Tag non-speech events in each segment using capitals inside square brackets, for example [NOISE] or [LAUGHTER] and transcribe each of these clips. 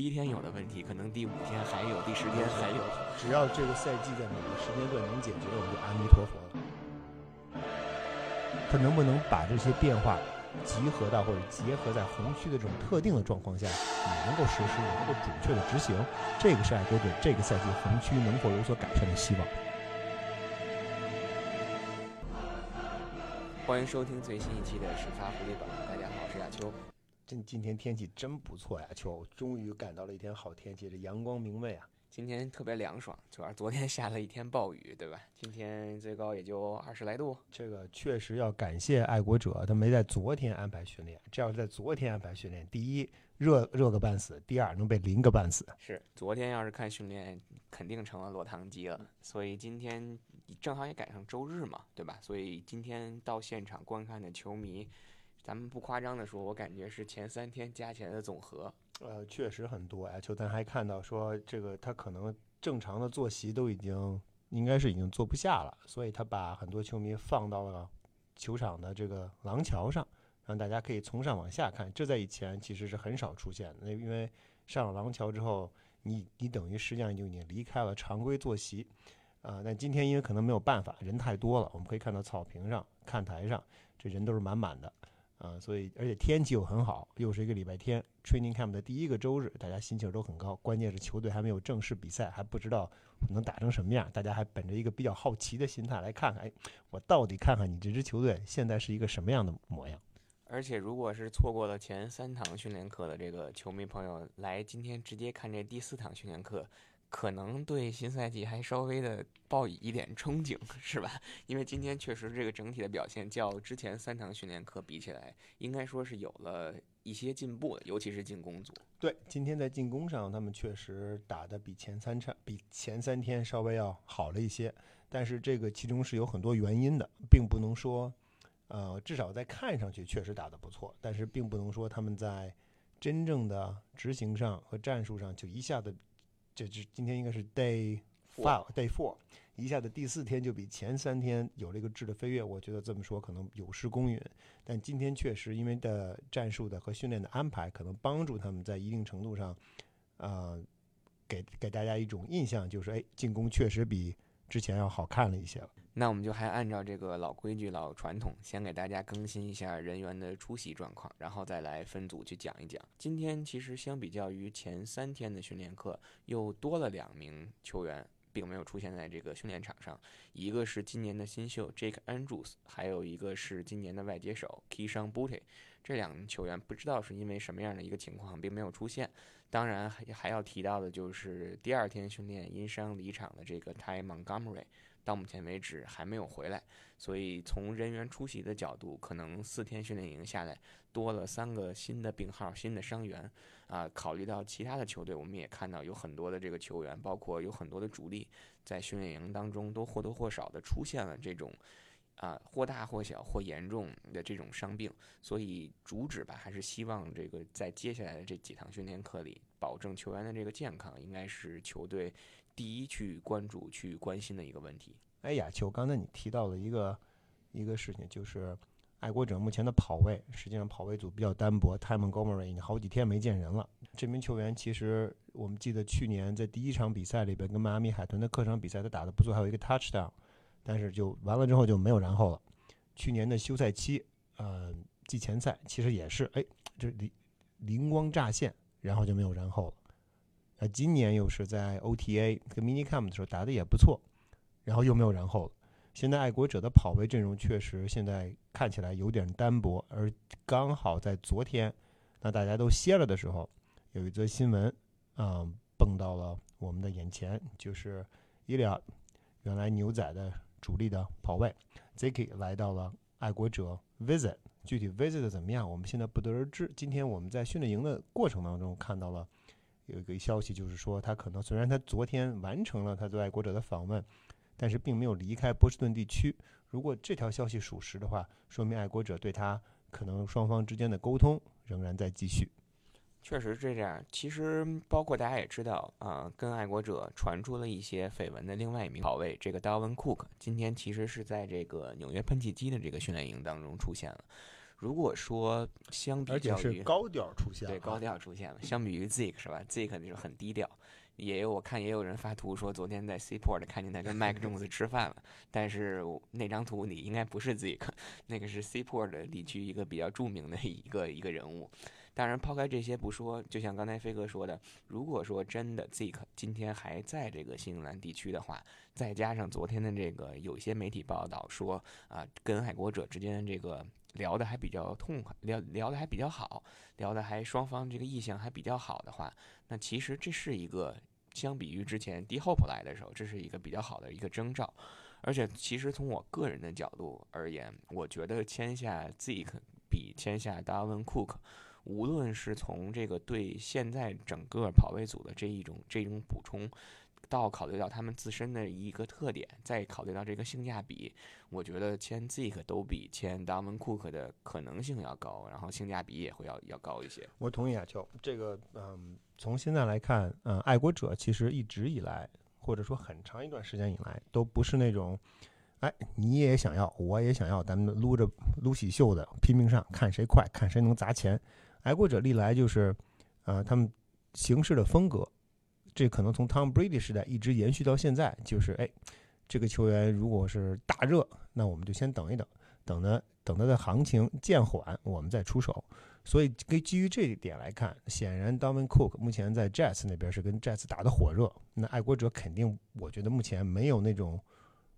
第一天有的问题，可能第五天还有，第十天还有。只要这个赛季在某个时间段能解决，我们就阿弥陀佛了。他能不能把这些变化集合到或者结合在红区的这种特定的状况下，也能够实施，也能够准确的执行？这个是爱国者这个赛季红区能否有所改善的希望。欢迎收听最新一期的始发狐狸榜，大家好，我是亚秋。今今天天气真不错呀，秋，终于赶到了一天好天气，这阳光明媚啊。今天特别凉爽，主要昨天下了一天暴雨，对吧？今天最高也就二十来度。这个确实要感谢爱国者，他没在昨天安排训练。这要是在昨天安排训练，第一热热个半死，第二能被淋个半死。是，昨天要是看训练，肯定成了落汤鸡了。所以今天正好也赶上周日嘛，对吧？所以今天到现场观看的球迷，咱们不夸张的说，我感觉是前三天加起来的总和。呃，确实很多呀。就咱还看到说，这个他可能正常的坐席都已经应该是已经坐不下了，所以他把很多球迷放到了球场的这个廊桥上，让大家可以从上往下看。这在以前其实是很少出现的，那因为上了廊桥之后，你你等于实际上就已经离开了常规坐席啊。但今天因为可能没有办法，人太多了，我们可以看到草坪上、看台上，这人都是满满的。啊，所以而且天气又很好，又是一个礼拜天，Training Camp 的第一个周日，大家心情都很高。关键是球队还没有正式比赛，还不知道能打成什么样，大家还本着一个比较好奇的心态来看看，哎，我到底看看你这支球队现在是一个什么样的模样。而且如果是错过了前三堂训练课的这个球迷朋友，来今天直接看这第四堂训练课。可能对新赛季还稍微的抱以一点憧憬，是吧？因为今天确实这个整体的表现，较之前三堂训练课比起来，应该说是有了一些进步的，尤其是进攻组。对，今天在进攻上，他们确实打的比前三场、比前三天稍微要好了一些。但是这个其中是有很多原因的，并不能说，呃，至少在看上去确实打得不错，但是并不能说他们在真正的执行上和战术上就一下子。这这今天应该是 day five day four，一下子第四天就比前三天有了一个质的飞跃。我觉得这么说可能有失公允，但今天确实因为的战术的和训练的安排，可能帮助他们在一定程度上，呃，给给大家一种印象，就是哎，进攻确实比之前要好看了一些了。那我们就还按照这个老规矩、老传统，先给大家更新一下人员的出席状况，然后再来分组去讲一讲。今天其实相比较于前三天的训练课，又多了两名球员，并没有出现在这个训练场上。一个是今年的新秀 Jake Andrews，还有一个是今年的外接手 Keyshawn Booty。这两名球员不知道是因为什么样的一个情况，并没有出现。当然还还要提到的就是第二天训练因伤离场的这个 Ty Montgomery。到目前为止还没有回来，所以从人员出席的角度，可能四天训练营下来多了三个新的病号、新的伤员。啊，考虑到其他的球队，我们也看到有很多的这个球员，包括有很多的主力，在训练营当中都或多或少的出现了这种啊或大或小或严重的这种伤病。所以主旨吧，还是希望这个在接下来的这几堂训练课里，保证球员的这个健康，应该是球队。第一去关注、去关心的一个问题。哎，亚秋，刚才你提到了一个一个事情，就是爱国者目前的跑位，实际上跑位组比较单薄。Ty Montgomery，你好几天没见人了。这名球员其实我们记得去年在第一场比赛里边跟迈阿密海豚的客场比赛，他打的不错，还有一个 touchdown，但是就完了之后就没有然后了。去年的休赛期，呃，季前赛其实也是，哎，这灵灵光乍现，然后就没有然后了。那今年又是在 OTA 跟 Mini Camp 的时候打的也不错，然后又没有然后了。现在爱国者的跑位阵容确实现在看起来有点单薄，而刚好在昨天，那大家都歇了的时候，有一则新闻，嗯，蹦到了我们的眼前，就是伊利亚原来牛仔的主力的跑位 Ziki 来到了爱国者 visit，具体 visit 怎么样，我们现在不得而知。今天我们在训练营的过程当中看到了。有一个消息，就是说他可能虽然他昨天完成了他对爱国者的访问，但是并没有离开波士顿地区。如果这条消息属实的话，说明爱国者对他可能双方之间的沟通仍然在继续。确实是这样。其实包括大家也知道啊，跟爱国者传出了一些绯闻的另外一名跑位，这个 Dalvin Cook，今天其实是在这个纽约喷气机的这个训练营当中出现了。如果说相比较于高调出现了啊，对高调出现了，相比于 Zik 是吧？Zik 就是很低调，也有我看也有人发图说昨天在 Seaport 看见他跟麦克仲斯吃饭了，但是那张图你应该不是 Zik，那个是 Seaport 地区一个比较著名的一个一个人物。当然，抛开这些不说，就像刚才飞哥说的，如果说真的 Zike 今天还在这个新英格兰地区的话，再加上昨天的这个有一些媒体报道说啊，跟爱国者之间这个聊的还比较痛快，聊聊的还比较好，聊的还双方这个意向还比较好的话，那其实这是一个相比于之前 D Hope 来的时候，这是一个比较好的一个征兆。而且，其实从我个人的角度而言，我觉得签下 Zeke 比签下 Dalvin Cook，无论是从这个对现在整个跑位组的这一种这种补充，到考虑到他们自身的一个特点，再考虑到这个性价比，我觉得签 Zik 都比签 Dalvin Cook 的可能性要高，然后性价比也会要要高一些。我同意亚秋，这个嗯，从现在来看，嗯，爱国者其实一直以来，或者说很长一段时间以来，都不是那种，哎，你也想要，我也想要，咱们撸着撸起袖子拼命上，看谁快，看谁能砸钱。爱国者历来就是，呃，他们行事的风格，这可能从 Tom Brady 时代一直延续到现在，就是哎，这个球员如果是大热，那我们就先等一等，等他等他的行情渐缓，我们再出手。所以，根基于这一点来看，显然 d o m i n Cook 目前在 Jets 那边是跟 Jets 打得火热。那爱国者肯定，我觉得目前没有那种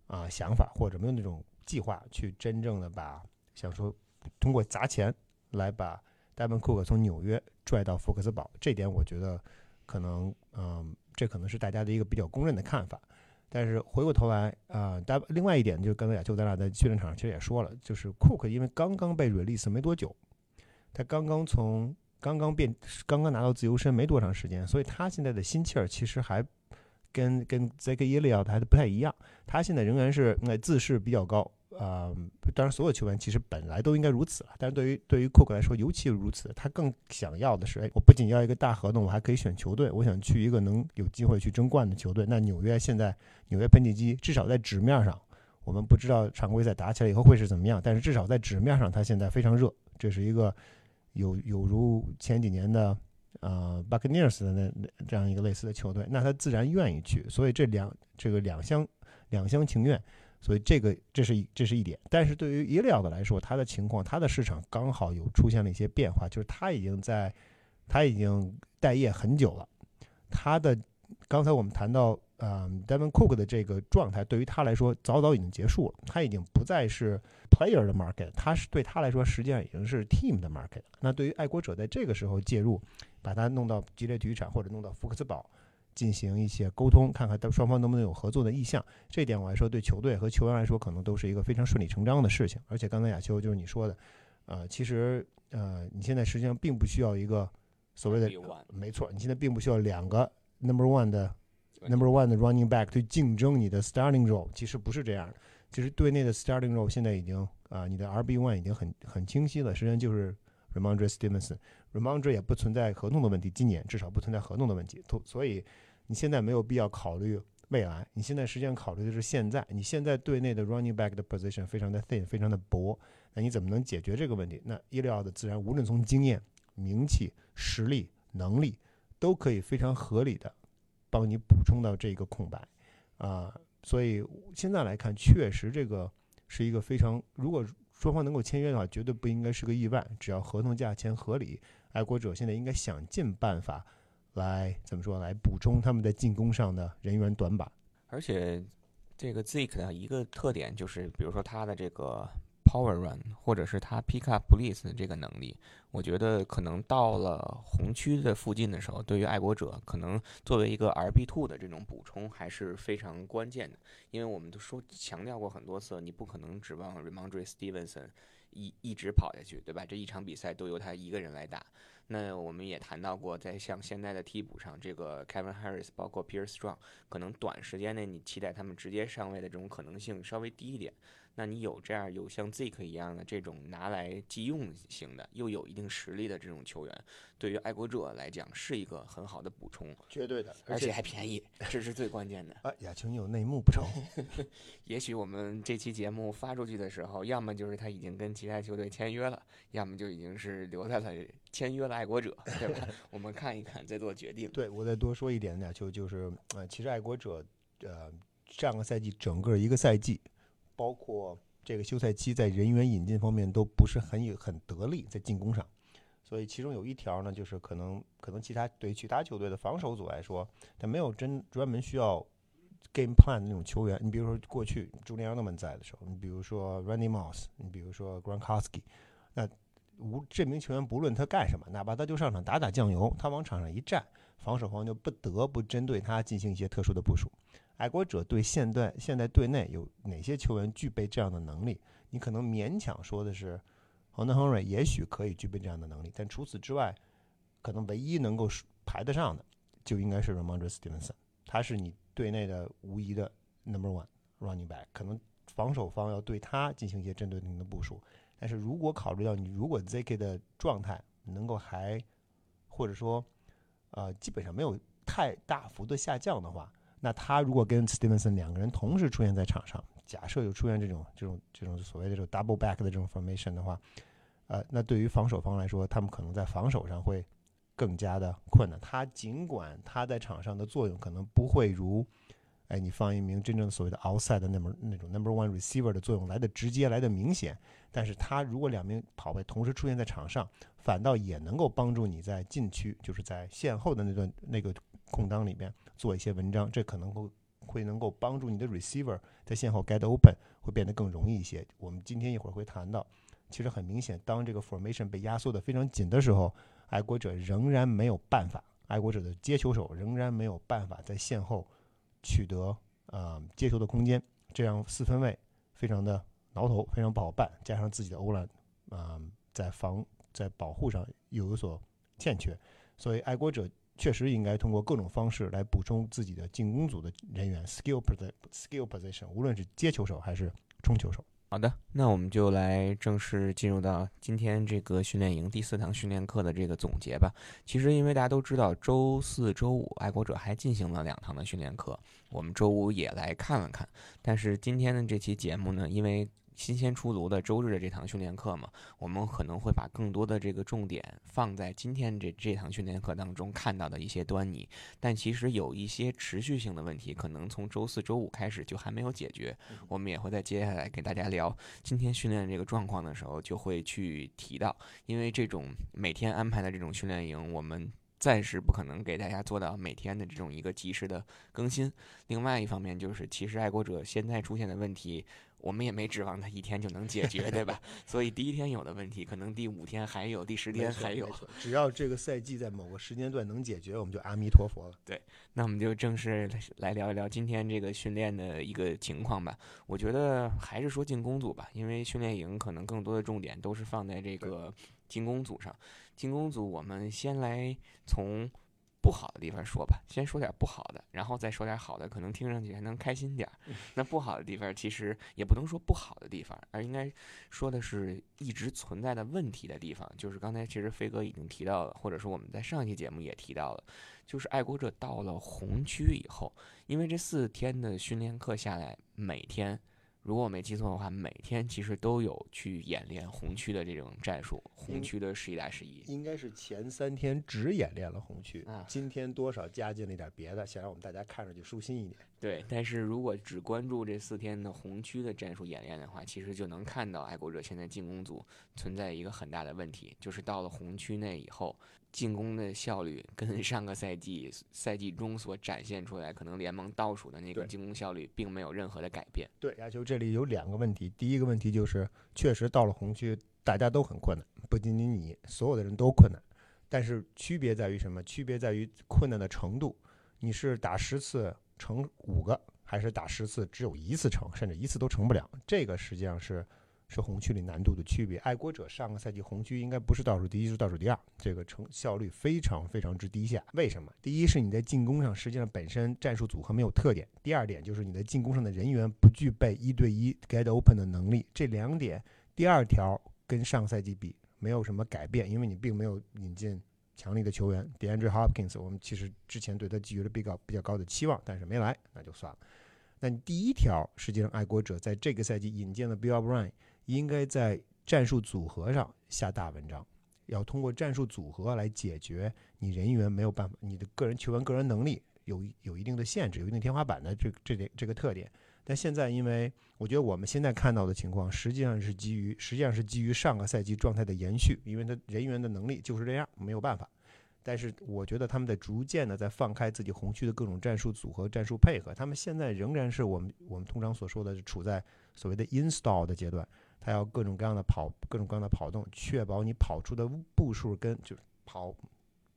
啊、想法，或者没有那种计划去真正的把想说通过砸钱来把 d o m i n Cook 从纽约拽到福克斯堡。这点我觉得可能，嗯，这可能是大家的一个比较公认的看法。但是回过头来啊，大、另外一点就是刚才亚秋咱俩在训练场上其实也说了，就是 Cook 因为刚刚被 release 没多久，他刚刚从刚刚变刚刚拿到自由身没多长时间，所以他现在的心气儿其实还跟跟 z a k e l i o 还不太一样。他现在仍然是那自视比较高啊、当然所有球员其实本来都应该如此了，但是对于对于库克来说尤其如此，他更想要的是，哎，我不仅要一个大合同，我还可以选球队，我想去一个能有机会去争冠的球队。那纽约现在纽约喷气机至少在纸面上。我们不知道常规赛打起来以后会是怎么样，但是至少在纸面上，他现在非常热。这是一个有有如前几年的呃 Buccaneers 的那那这样一个类似的球队，那他自然愿意去。所以这两这个两厢两厢情愿，所以这个这是一这是一点。但是对于伊利奥的来说，他的情况，他的市场刚好有出现了一些变化，就是他已经在他已经待业很久了，他的刚才我们谈到。嗯，Devin Cook 的这个状态对于他来说早早已经结束了，他已经不再是 player 的 market，他是对他来说实际上已经是 team 的 market。那对于爱国者在这个时候介入，把他弄到吉列体育场或者弄到福克斯堡进行一些沟通，看看他双方能不能有合作的意向，这一点我来说对球队和球员来说可能都是一个非常顺理成章的事情。而且刚才亚秋就是你说的，呃，其实呃你现在实际上并不需要一个所谓的没错，你现在并不需要两个 number one 的。Number one 的 running back 去竞争你的 starting role，其实不是这样的。其实队内的 starting role 现在已经啊、你的 RB one 已经很很清晰了，实际上就是 Ramondre Stevenson。Remondre 也不存在合同的问题，今年至少不存在合同的问题。所以你现在没有必要考虑未来，你现在实际上考虑的是现在。你现在队内的 running back 的 position 非常的 thin，非常的薄，那你怎么能解决这个问题？那伊利奥的自然无论从经验、名气、实力、能力，都可以非常合理的。帮你补充到这一个空白，啊、所以现在来看，确实这个是一个非常，如果双方能够签约的话，绝对不应该是个意外。只要合同价钱合理，爱国者现在应该想尽办法来怎么说，来补充他们在进攻上的人员短板。而且这个 Zeke 的一个特点就是，比如说他的这个 power run，或者是他 pick up blitz 的这个能力，我觉得可能到了红区的附近的时候，对于爱国者可能作为一个 RB two 的这种补充还是非常关键的，因为我们都说强调过很多次，你不可能指望 Remondre Stevenson 一一直跑下去，对吧？这一场比赛都由他一个人来打。那我们也谈到过，在像现在的替补上，这个 Kevin Harris 包括 Pierce Strong，可能短时间内你期待他们直接上位的这种可能性稍微低一点。那你有这样有像 Zeke 一样的这种拿来即用型的，又有一定实力的这种球员，对于爱国者来讲是一个很好的补充，绝对的，而且还便宜，这是最关键的。啊，亚球你有内幕不成？[LAUGHS] 也许我们这期节目发出去的时候，要么就是他已经跟其他球队签约了，要么就已经是留在了签约了爱国者，对吧？[LAUGHS] 我们看一看再做决定。对我再多说一点，亚秋就是呃，其实爱国者呃上个赛季整个一个赛季，包括这个休赛期，在人员引进方面都不是很有很得力，在进攻上。所以其中有一条呢，就是可能可能其他对其他球队的防守组来说，他没有真专门需要 game plan 的那种球员。你比如说过去朱利安德曼在的时候，你比如说 Randy Moss，你比如说 Gronkowski，那无这名球员不论他干什么，哪怕他就上场打打酱油，他往场上一站，防守方就不得不针对他进行一些特殊的部署。爱国者对现在现在队内有哪些球员具备这样的能力？你可能勉强说的是。亨德亨瑞也许可以具备这样的能力，但除此之外，可能唯一能够排得上的，就应该是 Ramondre Stevenson，他是你队内的无疑的 Number One Running Back。可能防守方要对他进行一些针对性的部署，但是如果考虑到你如果 ZK 的状态能够还，或者说，呃，基本上没有太大幅的下降的话，那他如果跟 Stevenson 两个人同时出现在场上。假设有出现这种这种这种所谓的这种 double back 的这种 formation 的话，呃，那对于防守方来说，他们可能在防守上会更加的困难。他尽管他在场上的作用可能不会如，哎，你放一名真正所谓的 outside 的那么那种 number one receiver 的作用来的直接来的明显，但是他如果两名跑位同时出现在场上，反倒也能够帮助你在禁区，就是在线后的那段那个空档里面做一些文章，这可能会。会能够帮助你的 receiver 在线后 get open 会变得更容易一些。我们今天一会儿会谈到，其实很明显，当这个 formation 被压缩的非常紧的时候，爱国者仍然没有办法，爱国者的接球手仍然没有办法在线后取得呃接球的空间，这样四分卫非常的挠头，非常不好办，加上自己的欧兰啊在防在保护上又有所欠缺，所以爱国者。确实应该通过各种方式来补充自己的进攻组的人员，skill skill position，无论是接球手还是冲球手。好的，那我们就来正式进入到今天这个训练营第四堂训练课的这个总结吧。其实，因为大家都知道，周四周五爱国者还进行了两堂的训练课，我们周五也来看了看。但是今天的这期节目呢，因为新鲜出炉的周日的这堂训练课嘛，我们可能会把更多的这个重点放在今天这这堂训练课当中看到的一些端倪，但其实有一些持续性的问题，可能从周四周五开始就还没有解决。我们也会在接下来给大家聊今天训练这个状况的时候，就会去提到，因为这种每天安排的这种训练营，我们暂时不可能给大家做到每天的这种一个及时的更新。另外一方面就是，其实爱国者现在出现的问题。我们也没指望他一天就能解决，[LAUGHS] 对吧？所以第一天有的问题，可能第五天还有，第十天还有。只要这个赛季在某个时间段能解决，我们就阿弥陀佛了。对，那我们就正式来聊一聊今天这个训练的一个情况吧。我觉得还是说进攻组吧，因为训练营可能更多的重点都是放在这个进攻组上。进攻组，我们先来从。不好的地方说吧，先说点不好的，然后再说点好的，可能听上去还能开心点儿。那不好的地方其实也不能说不好的地方，而应该说的是一直存在的问题的地方。就是刚才其实飞哥已经提到了，或者说我们在上一期节目也提到了，就是爱国者到了红区以后，因为这四天的训练课下来，每天。如果我没记错的话，每天其实都有去演练红区的这种战术，红区的十一打十一。应该是前三天只演练了红区，今天多少加进了一点别的，想让我们大家看上去舒心一点。对，但是如果只关注这四天的红区的战术演练的话，其实就能看到爱国者现在进攻组存在一个很大的问题，就是到了红区内以后。进攻的效率跟 [LAUGHS] 上个赛季赛季中所展现出来，可能联盟倒数的那个进攻效率，并没有任何的改变。对，亚球这里有两个问题，第一个问题就是，确实到了红区，大家都很困难，不仅仅你，所有的人都困难。但是区别在于什么？区别在于困难的程度。你是打十次成五个，还是打十次只有一次成，甚至一次都成不了？这个实际上是是红区里难度的区别。爱国者上个赛季红区应该不是倒数第一，是倒数第二，这个成效率非常非常之低下。为什么？第一是你在进攻上实际上本身战术组合没有特点；第二点就是你的进攻上的人员不具备一对一 get open 的能力。这两点，第二条跟上赛季比没有什么改变，因为你并没有引进强力的球员。，D'Andre Hopkins，我们其实之前对他寄予了比较比较高的期望，但是没来，那就算了。那第一条，实际上爱国者在这个赛季引进了 Bill O'Brien。应该在战术组合上下大文章，要通过战术组合来解决你人员没有办法，你的个人球员个人能力有有一定的限制，有一定天花板的这这点这个特点。但现在，因为我觉得我们现在看到的情况，实际上是基于实际上是基于上个赛季状态的延续，因为他人员的能力就是这样，没有办法。但是我觉得他们在逐渐的在放开自己红区的各种战术组合、战术配合，他们现在仍然是我们我们通常所说的是处在所谓的 install 的阶段。他要各种各样的跑，各种各样的跑动，确保你跑出的步数跟就是跑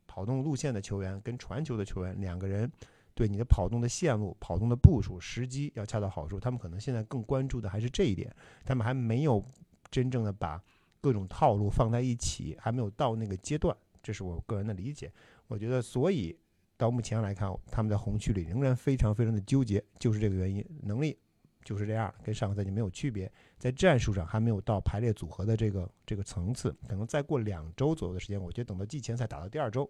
跑动路线的球员跟传球的球员两个人对你的跑动的线路、跑动的步数、时机要恰到好处。他们可能现在更关注的还是这一点，他们还没有真正的把各种套路放在一起，还没有到那个阶段。这是我个人的理解。我觉得，所以到目前来看，他们在红区里仍然非常非常的纠结，就是这个原因，能力。就是这样，跟上个赛季没有区别，在战术上还没有到排列组合的这个这个层次，可能再过两周左右的时间，我觉得等到季前赛打到第二周，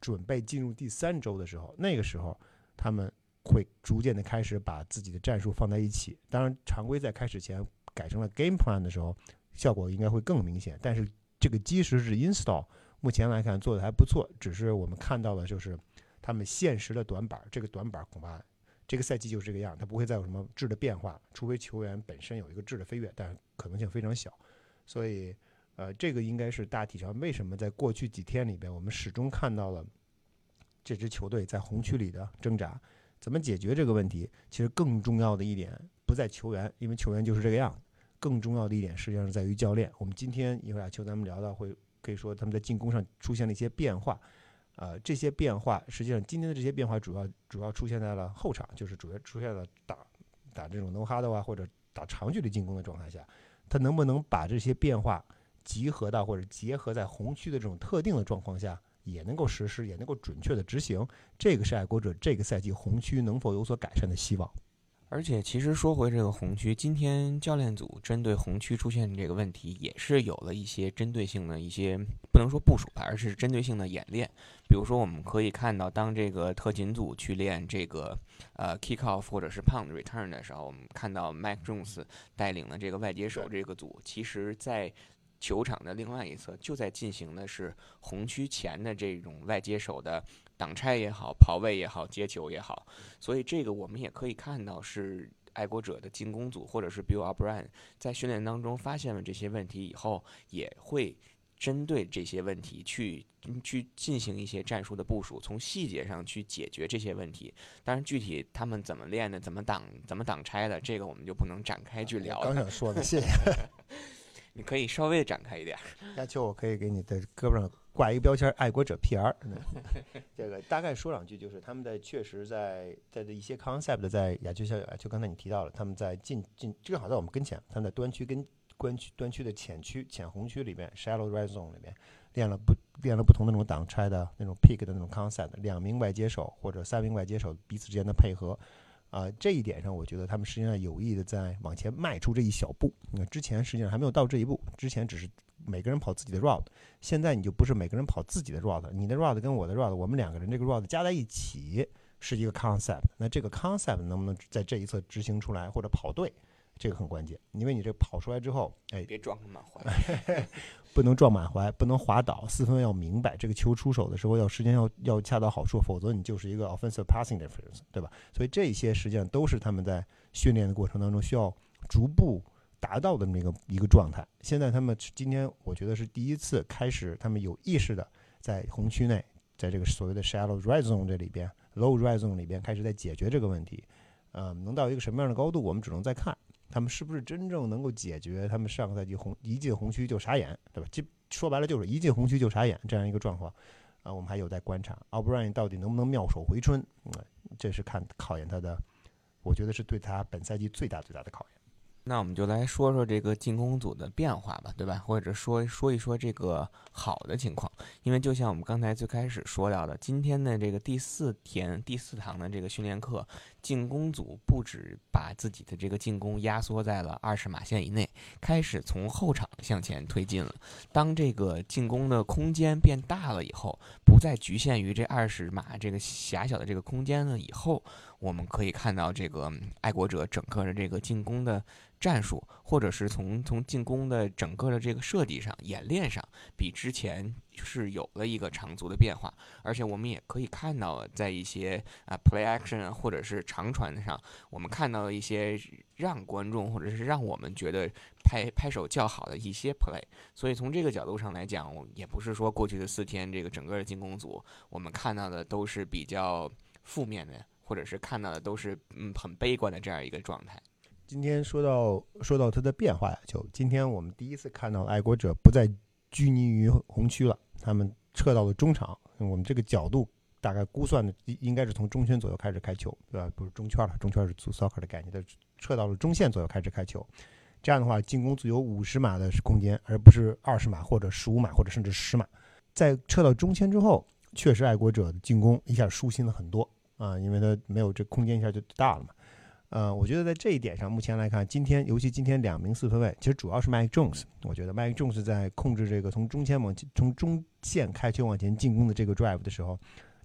准备进入第三周的时候，那个时候他们会逐渐的开始把自己的战术放在一起。当然，常规赛开始前改成了 game plan 的时候，效果应该会更明显。但是这个基石是 install，目前来看做的还不错，只是我们看到的就是他们现实的短板，这个短板恐怕。这个赛季就是这个样，它不会再有什么质的变化，除非球员本身有一个质的飞跃，但可能性非常小。所以，呃，这个应该是大体上为什么在过去几天里边，我们始终看到了这支球队在红区里的挣扎。怎么解决这个问题？其实更重要的一点不在球员，因为球员就是这个样子。更重要的一点实际上是在于教练。我们今天一会儿球咱们聊到会可以说他们在进攻上出现了一些变化。呃，这些变化实际上今天的这些变化主要主要出现在了后场，就是主要出现了打打这种 no hard 啊或者打长距离进攻的状态下，他能不能把这些变化集合到或者结合在红区的这种特定的状况下，也能够实施，也能够准确的执行，这个是爱国者这个赛季红区能否有所改善的希望。而且，其实说回这个红区，今天教练组针对红区出现这个问题，也是有了一些针对性的一些不能说部署吧，而是针对性的演练。比如说，我们可以看到，当这个特勤组去练这个呃 kick off 或者是 punt return 的时候，我们看到 Mike Jones 带领的这个外接手这个组，其实在球场的另外一侧就在进行的是红区前的这种外接手的。挡拆也好，跑位也好，接球也好，所以这个我们也可以看到，是爱国者的进攻组或者是 Bill O'Brien 在训练当中发现了这些问题以后，也会针对这些问题去去进行一些战术的部署，从细节上去解决这些问题。当然，具体他们怎么练的，怎么挡，怎么挡拆的，这个我们就不能展开去聊了。刚想说的，谢谢。[LAUGHS] 你可以稍微展开一点。亚秋，我可以给你的胳膊上。挂一个标签“爱国者 PR”，这个大概说两句，就是他们在确实在在的一些 concept，在亚就像就刚才你提到了，他们在进进正好在我们跟前，他们在端区跟端区端区的浅区浅红区里面 shallow red zone 里面练了不练了不同的那种挡拆的那种 pick 的那种 concept，两名外接手或者三名外接手彼此之间的配合，啊，这一点上我觉得他们实际上有意的在往前迈出这一小步。你看之前实际上还没有到这一步，之前只是。每个人跑自己的 route，现在你就不是每个人跑自己的 route，你的 route 跟我的 route，我们两个人这个 route 加在一起是一个 concept。那这个 concept 能不能在这一侧执行出来或者跑对，这个很关键。因为你这跑出来之后，哎，别撞满怀，[LAUGHS] 不能撞满怀，不能滑倒，四分要明白，这个球出手的时候要时间要要恰到好处，否则你就是一个 offensive passing difference，对吧？所以这些实际上都是他们在训练的过程当中需要逐步。达到的那个一个状态。现在他们今天，我觉得是第一次开始，他们有意识的在红区内，在这个所谓的 shallow red zone 这里边，low red zone 里边开始在解决这个问题。嗯，能到一个什么样的高度，我们只能再看他们是不是真正能够解决他们上个赛季红一进红区就傻眼，对吧？就说白了就是一进红区就傻眼这样一个状况。啊，我们还有待观察，O'Brien 到底能不能妙手回春？嗯，这是看考验他的，我觉得是对他本赛季最大最大的考验。那我们就来说说这个进攻组的变化吧，对吧？或者说说一说这个好的情况，因为就像我们刚才最开始说到的，今天的这个第四天第四堂的这个训练课，进攻组不止把自己的这个进攻压缩在了二十码线以内，开始从后场向前推进了。当这个进攻的空间变大了以后，不再局限于这二十码这个狭小的这个空间了以后，我们可以看到这个爱国者整个的这个进攻的。战术，或者是从从进攻的整个的这个设计上、演练上，比之前是有了一个长足的变化。而且我们也可以看到，在一些啊 play action，或者是长传上，我们看到了一些让观众或者是让我们觉得拍拍手叫好的一些 play。所以从这个角度上来讲，我也不是说过去的四天这个整个的进攻组，我们看到的都是比较负面的，或者是看到的都是嗯很悲观的这样一个状态。今天说到说到它的变化呀，就今天我们第一次看到爱国者不再拘泥于红区了，他们撤到了中场。我们这个角度大概估算的应该是从中圈左右开始开球，对吧？不是中圈了，中圈是足 soccer 的概念，它撤到了中线左右开始开球。这样的话，进攻组有五十码的空间，而不是二十码或者十五码或者甚至十码。在撤到中圈之后，确实爱国者的进攻一下舒心了很多啊，因为它没有这空间一下就大了嘛。呃，我觉得在这一点上，目前来看，今天尤其今天两名四分卫，其实主要是 Mike Jones。我觉得 Mike Jones 在控制这个从中前往从中线开球往前进攻的这个 drive 的时候，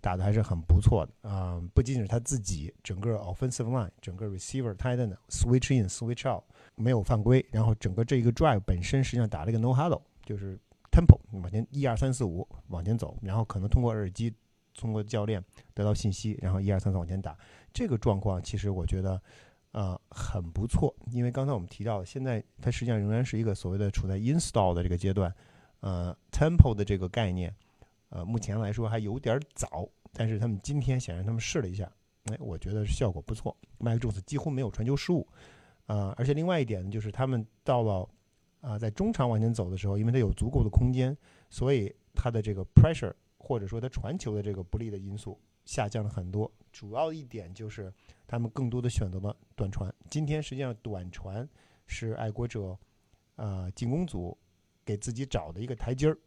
打的还是很不错的啊。不仅仅是他自己，整个 offensive line，整个 receiver tighten switch in switch out 没有犯规，然后整个这一个 drive 本身实际上打了一个 no huddle，就是 tempo 往前一二三四五往前走，然后可能通过耳机通过教练得到信息，然后一二三四往前打。这个状况其实我觉得，呃，很不错。因为刚才我们提到，现在它实际上仍然是一个所谓的处在 install 的这个阶段，呃，temple 的这个概念，呃，目前来说还有点早。但是他们今天显然他们试了一下，哎，我觉得效果不错。麦克 Jones 几乎没有传球失误，呃，而且另外一点呢，就是他们到了啊，在中场往前走的时候，因为他有足够的空间，所以他的这个 pressure 或者说他传球的这个不利的因素。下降了很多，主要一点就是他们更多的选择了短传。今天实际上短传是爱国者呃进攻组给自己找的一个台阶儿。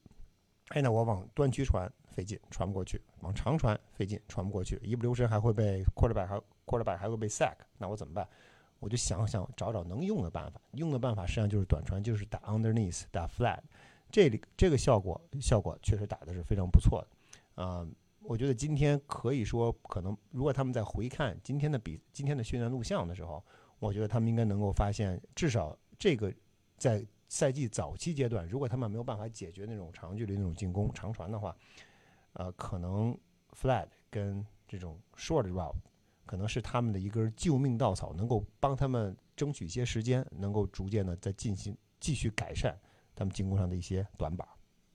哎，那我往端区传费劲，传不过去；往长传费劲，传不过去，一不留神还会被 quarterback 还 quarterback 还会被 sack。那我怎么办？我就想想找找能用的办法。用的办法实际上就是短传，就是打 underneath，打 flat。这里这个效果效果确实打的是非常不错的，啊。我觉得今天可以说，可能如果他们在回看今天的比今天的训练录像的时候，我觉得他们应该能够发现，至少这个在赛季早期阶段，如果他们没有办法解决那种长距离那种进攻长传的话，呃，可能 flat 跟这种 short route 可能是他们的一根救命稻草，能够帮他们争取一些时间，能够逐渐的在进行继续改善他们进攻上的一些短板。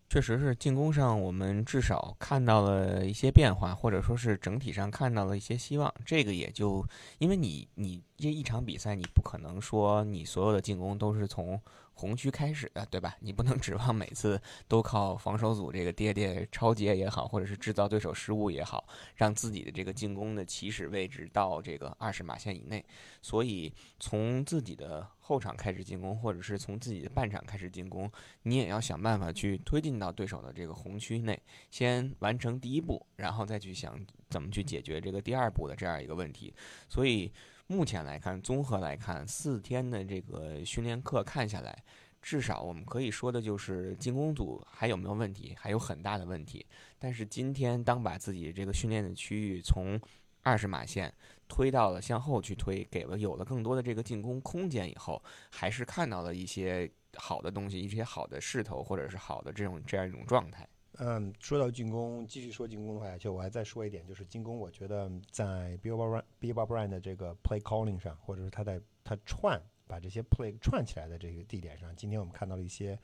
确实是进攻上，我们至少看到了一些变化，或者说是整体上看到了一些希望。这个也就因为你你这一场比赛，你不可能说你所有的进攻都是从。红区开始的，对吧？你不能指望每次都靠防守组这个跌跌超节也好，或者是制造对手失误也好，让自己的这个进攻的起始位置到这个二十码线以内。所以从自己的后场开始进攻，或者是从自己的半场开始进攻，你也要想办法去推进到对手的这个红区内，先完成第一步，然后再去想怎么去解决这个第二步的这样一个问题。所以。目前来看，综合来看，四天的这个训练课看下来，至少我们可以说的就是进攻组还有没有问题，还有很大的问题。但是今天当把自己这个训练的区域从二十码线推到了向后去推，给了有了更多的这个进攻空间以后，还是看到了一些好的东西，一些好的势头，或者是好的这种这样一种状态。嗯，说到进攻，继续说进攻的话，就我还再说一点，就是进攻，我觉得在 Bill Brown Bill Brown 的这个 play calling 上，或者是他在他串把这些 play 串起来的这个地点上，今天我们看到了一些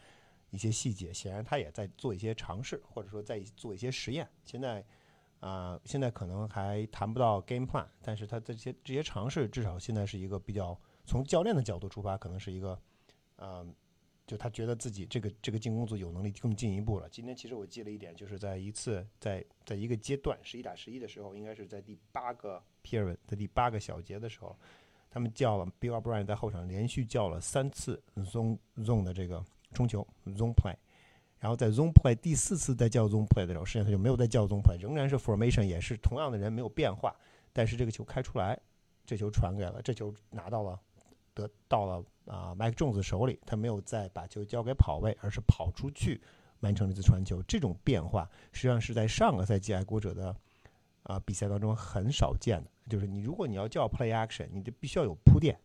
一些细节，显然他也在做一些尝试，或者说在做一些实验。现在啊，现在可能还谈不到 game plan，但是他这些这些尝试，至少现在是一个比较从教练的角度出发，可能是一个嗯。就他觉得自己这个这个进攻组有能力更进一步了。今天其实我记了一点，就是在一次在在一个阶段十一打十一的时候，应该是在第八个 period 的第八个小节的时候，他们叫了 Bill O'Brien 在后场连续叫了三次 zone zone 的这个冲球 zone play，然后在 zone play 第四次再叫 zone play 的时候，实际上他就没有再叫 zone play，仍然是 formation，也是同样的人没有变化，但是这个球开出来，这球传给了，这球拿到了，得到了啊 Mike Jones 手里，他没有再把球交给跑位，而是跑出去完成了一次传球，这种变化实际上是在上个赛季爱国者的。啊，比赛当中很少见的，就是你如果你要叫 play action，你的必须要有铺垫，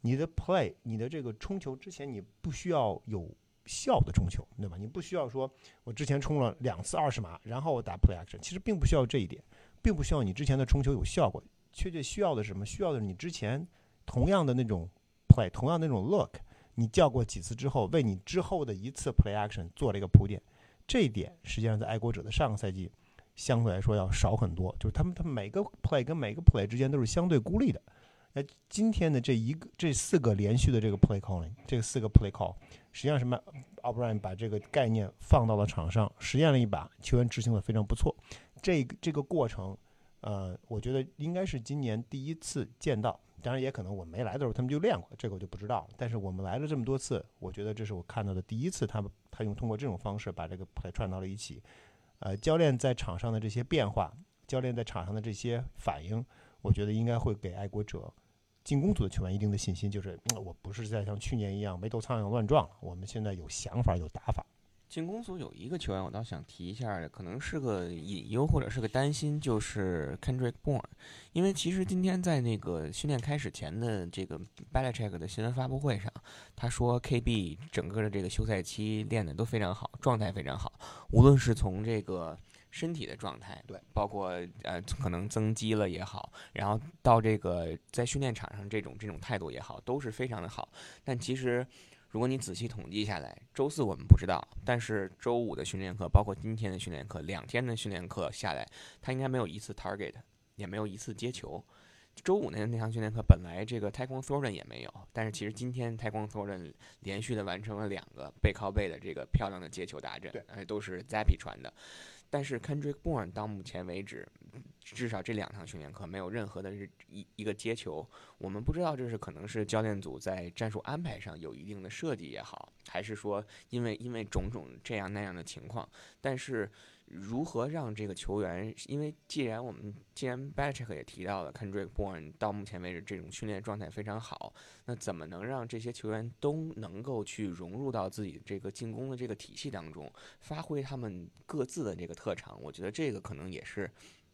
你的 play，你的这个冲球之前你不需要有效的冲球，对吧？你不需要说我之前冲了两次二十码，然后我打 play action，其实并不需要这一点，并不需要你之前的冲球有效果，确切需要的是什么？需要的是你之前同样的那种 play，同样那种 look，你叫过几次之后，为你之后的一次 play action 做了一个铺垫，这一点实际上在爱国者的上个赛季。相对来说要少很多，就是他们他们每个 play 跟每个 play 之间都是相对孤立的。那今天的这一个这四个连续的这个 play calling，这个四个 play call，实际上什么？奥布莱恩把这个概念放到了场上，实验了一把，球员执行的非常不错。这个这个过程，呃，我觉得应该是今年第一次见到。当然也可能我没来的时候他们就练过，这个我就不知道。但是我们来了这么多次，我觉得这是我看到的第一次，他们他用通过这种方式把这个 play 串到了一起。呃，教练在场上的这些变化，教练在场上的这些反应，我觉得应该会给爱国者进攻组的球员一定的信心，就是我不是在像去年一样没头苍蝇乱撞，我们现在有想法有打法。进攻组有一个球员，我倒想提一下，可能是个隐忧或者是个担心，就是 Kendrick Bourne，因为其实今天在那个训练开始前的这个 Belichick 的新闻发布会上，他说 KB 整个的这个休赛期练的都非常好，状态非常好，无论是从这个身体的状态，对，包括呃可能增肌了也好，然后到这个在训练场上这种这种态度也好，都是非常的好，但其实。如果你仔细统计下来，周四我们不知道，但是周五的训练课，包括今天的训练课，两天的训练课下来，他应该没有一次 target，也没有一次接球。周五那那堂训练课本来这个太空 Thornton 也没有，但是其实今天太空 Thornton 连续的完成了两个背靠背的这个漂亮的接球打阵，而且都是 Zappy 传的。但是 Kendrick Bourne 到目前为止，至少这两堂训练课没有任何的是一一个接球。我们不知道这是可能是教练组在战术安排上有一定的设计也好，还是说因为因为种种这样那样的情况，但是。如何让这个球员？因为既然我们既然 b a t c h 也提到了 Kendrick Bourne 到目前为止这种训练状态非常好，那怎么能让这些球员都能够去融入到自己这个进攻的这个体系当中，发挥他们各自的这个特长？我觉得这个可能也是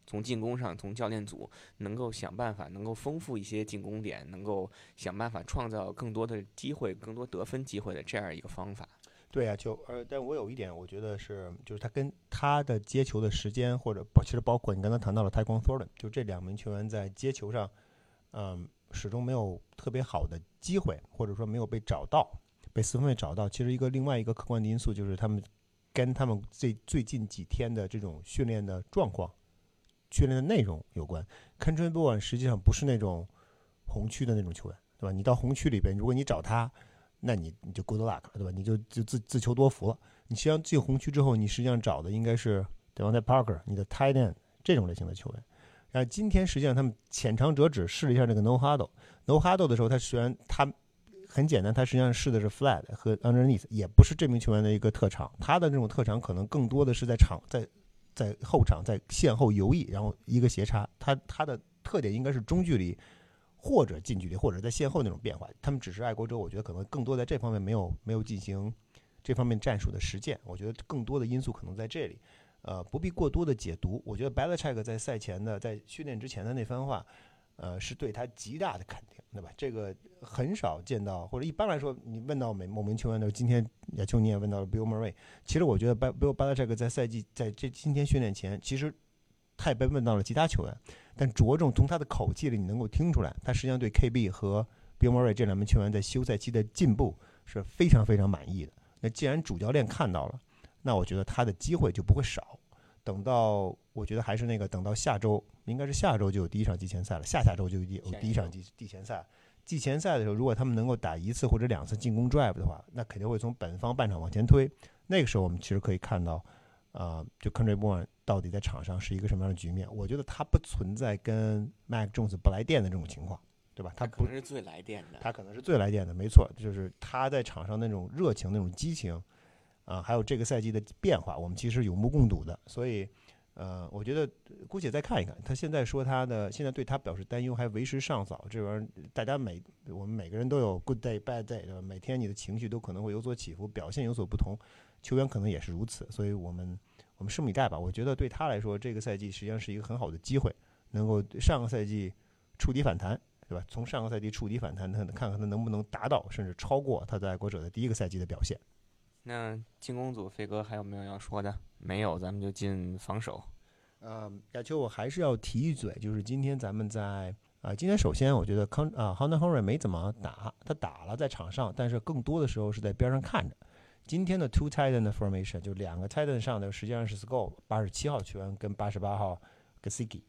从进攻上，从教练组能够想办法，能够丰富一些进攻点，能够想办法创造更多的机会，更多得分机会的这样一个方法。对呀，就呃，但我有一点，我觉得是，就是他跟他的接球的时间，或者包，其实包括你刚才谈到了泰光 Thornton，就这两名球员在接球上，嗯，始终没有特别好的机会，或者说没有被找到，被四分卫找到。其实一个另外一个客观的因素就是他们跟他们最最近几天的这种训练的状况、训练的内容有关。k e n t r y b o y 实际上不是那种红区的那种球员，对吧？你到红区里边，如果你找他。那你你就 good luck 了，对吧？你就就自自求多福了。你实际上进红区之后，你实际上找的应该是对方在 Parker，你的 tight end 这种类型的球员。然后今天实际上他们浅尝辄止试了一下这个 no huddle，no huddle 的时候，他虽然他很简单，他实际上试的是 flat 和 underneath，也不是这名球员的一个特长。他的这种特长可能更多的是在场在在后场在线后游弋，然后一个斜插。他他的特点应该是中距离。或者近距离，或者在线后那种变化，他们只是爱国者，我觉得可能更多在这方面没有没有进行这方面战术的实践。我觉得更多的因素可能在这里，呃，不必过多的解读。我觉得 b e l a c h e c k 在赛前的在训练之前的那番话，呃，是对他极大的肯定，对吧？这个很少见到，或者一般来说，你问到每某名球员的，今天亚秋你也问到了 Bill Murray，其实我觉得 Bill Belichick 在赛季在这今天训练前，其实他也被问到了其他球员。但着重从他的口气里，你能够听出来，他实际上对 KB 和 Bill Murray 这两名球员在休赛期的进步是非常非常满意的。那既然主教练看到了，那我觉得他的机会就不会少。等到我觉得还是那个，等到下周，应该是下周就有第一场季前赛了，下下周就有第一场季季前赛。季前赛的时候，如果他们能够打一次或者两次进攻 drive 的话，那肯定会从本方半场往前推。那个时候，我们其实可以看到。啊，就 Country Boy 到底在场上是一个什么样的局面？我觉得他不存在跟 Mac Jones 不来电的这种情况。对吧？他可不能是最来电的。他可能是最来电的，没错，就是他在场上那种热情、那种激情，啊，还有这个赛季的变化，我们其实有目共睹的。所以，呃，我觉得姑且再看一看。他现在说他的，现在对他表示担忧还为时尚早。这玩意儿，大家每我们每个人都有 good day bad day，对吧？每天你的情绪都可能会有所起伏，表现有所不同，球员可能也是如此。所以我们我们拭目以待吧。我觉得对他来说，这个赛季实际上是一个很好的机会，能够上个赛季触底反弹。对吧？从上个赛季触底反弹，他看看他能不能达到甚至超过他在爱国者的第一个赛季的表现。那进攻组飞哥还有没有要说的？没有，咱们就进防守。呃，亚秋，我还是要提一嘴，就是今天咱们在啊，今天首先我觉得康啊，Hunter Henry 没怎么打，他打了在场上，但是更多的时候是在边上看着。今天的 two tight end formation 就两个 tight end 上的实际上是 Skull 八十七号球员跟八十八号 Gasicki，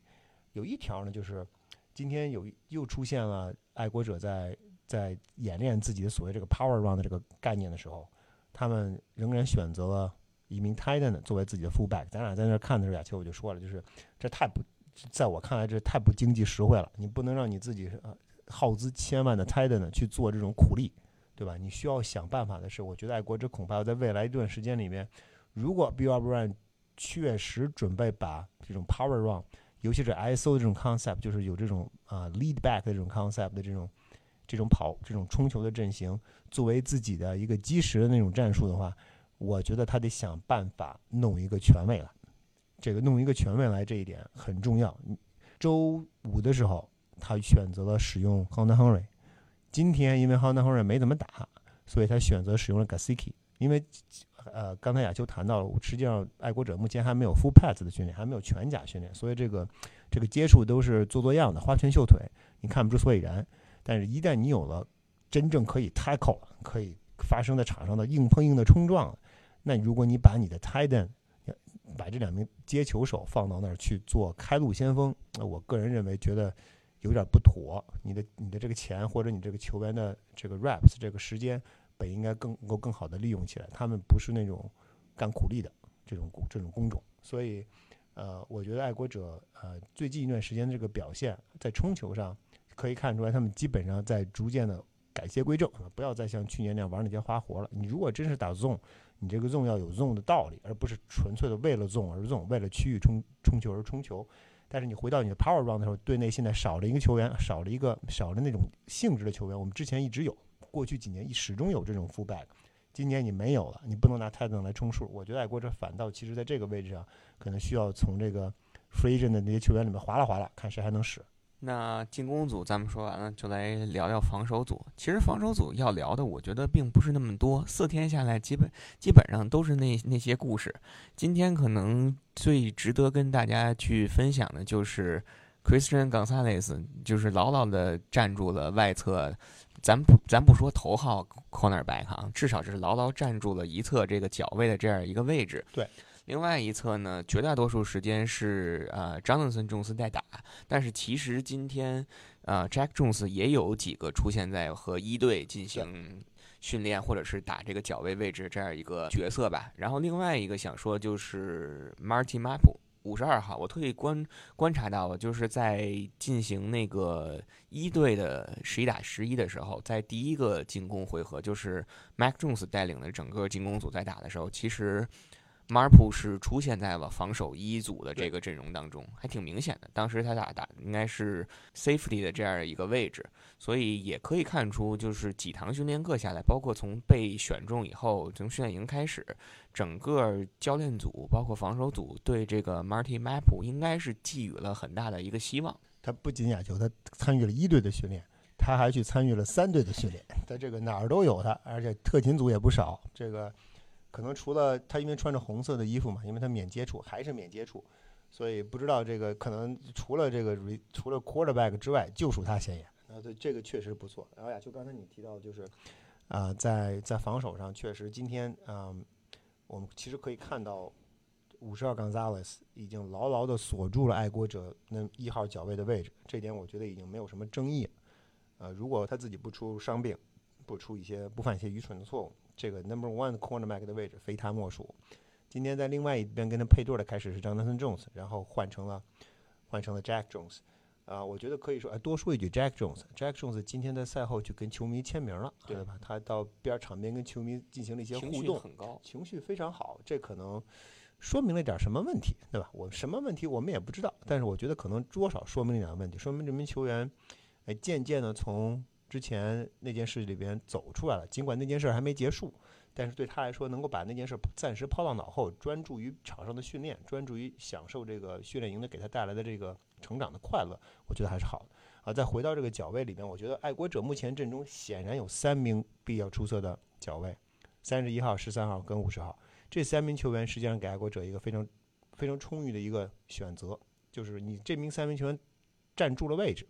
有一条呢就是。今天有又出现了爱国者在在演练自己的所谓这个 power run 的这个概念的时候，他们仍然选择了一名 tight end 作为自己的 fullback。咱俩在那看的时候，亚秋我就说了，就是这太不，在我看来这太不经济实惠了。你不能让你自己呃耗资千万的 tight end 去做这种苦力，对吧？你需要想办法的是，我觉得爱国者恐怕要在未来一段时间里面，如果 Bill o Brown 确实准备把这种 power run 尤其是 ISO 的这种 concept，就是有这种啊 lead back 的这种 concept 的这种这种跑这种冲球的阵型，作为自己的一个基石的那种战术的话，我觉得他得想办法弄一个全位来。这个弄一个全位来这一点很重要。周五的时候，他选择了使用 Hunter Henry。今天因为 Hunter Henry 没怎么打，所以他选择使用了 Gasiki。因为呃，刚才亚秋谈到了，实际上爱国者目前还没有 full pads 的训练，还没有全甲训练，所以这个这个接触都是做做样的，花拳绣腿，你看不出所以然。但是，一旦你有了真正可以 tackle、可以发生在场上的硬碰硬的冲撞，那如果你把你的 Titan 把这两名接球手放到那儿去做开路先锋，那我个人认为觉得有点不妥。你的你的这个钱或者你这个球员的这个 reps 这个时间。本应该更能够更好的利用起来，他们不是那种干苦力的这种这种工种，所以，呃，我觉得爱国者呃最近一段时间的这个表现，在冲球上可以看出来，他们基本上在逐渐的改邪归正，不要再像去年那样玩那些花活了。你如果真是打 zone，你这个 zone 要有 zone 的道理，而不是纯粹的为了 zone 而 zone，为了区域冲冲球而冲球。但是你回到你的 power run 的时候，队内现在少了一个球员，少了一个少了那种性质的球员，我们之前一直有。过去几年一始终有这种 fullback，今年你没有了，你不能拿泰登来充数。我觉得爱国者反倒其实在这个位置上，可能需要从这个 free agent 的那些球员里面划拉划拉，看谁还能使。那进攻组咱们说完了，就来聊聊防守组。其实防守组要聊的，我觉得并不是那么多。四天下来，基本基本上都是那那些故事。今天可能最值得跟大家去分享的就是 Christian Gonzalez，就是牢牢的站住了外侧。咱不，咱不说头号 cornerback 哈，至少是牢牢站住了一侧这个脚位的这样一个位置。对，另外一侧呢，绝大多数时间是呃，Johnson、Jones 在打，但是其实今天呃 Jack Jones 也有几个出现在和一队进行训练或者是打这个脚位位置这样一个角色吧。然后另外一个想说就是 Marty m a p 五十二号，我特意观观察到了，就是在进行那个一队的十一打十一的时候，在第一个进攻回合，就是 Mac Jones 带领的整个进攻组在打的时候，其实。马尔普是出现在了防守一组的这个阵容当中，还挺明显的。当时他打打应该是 safety 的这样一个位置，所以也可以看出，就是几堂训练课下来，包括从被选中以后，从训练营开始，整个教练组包括防守组对这个 Marty Map 应该是寄予了很大的一个希望。他不仅亚球，他参与了一队的训练，他还去参与了三队的训练，在这个哪儿都有他，而且特勤组也不少。这个。可能除了他，因为穿着红色的衣服嘛，因为他免接触，还是免接触，所以不知道这个可能除了这个除了 quarterback 之外，就属他显眼。那，对，这个确实不错。然后呀，就刚才你提到，就是啊，在在防守上，确实今天嗯，我们其实可以看到五十二 Gonzalez 已经牢牢的锁住了爱国者那一号脚位的位置，这点我觉得已经没有什么争议。呃，如果他自己不出伤病，不出一些不犯一些愚蠢的错误。这个 number one cornerback 的位置非他莫属。今天在另外一边跟他配对的开始是 Jonathan Jones，然后换成了换成了 Jack Jones。啊，我觉得可以说，哎，多说一句，Jack Jones，Jack Jones 今天在赛后去跟球迷签名了，对吧？他到边场边跟球迷进行了一些互动，很高，情绪非常好。这可能说明了点什么问题，对吧？我什么问题我们也不知道，但是我觉得可能多少说明了点问题，说明这名球员，哎，渐渐的从之前那件事里边走出来了。尽管那件事还没结束，但是对他来说，能够把那件事暂时抛到脑后，专注于场上的训练，专注于享受这个训练营的给他带来的这个。成长的快乐，我觉得还是好的啊。再回到这个脚位里面，我觉得爱国者目前阵中显然有三名比较出色的脚位，三十一号、十三号跟五十号这三名球员，实际上给爱国者一个非常非常充裕的一个选择，就是你这名三名球员站住了位置，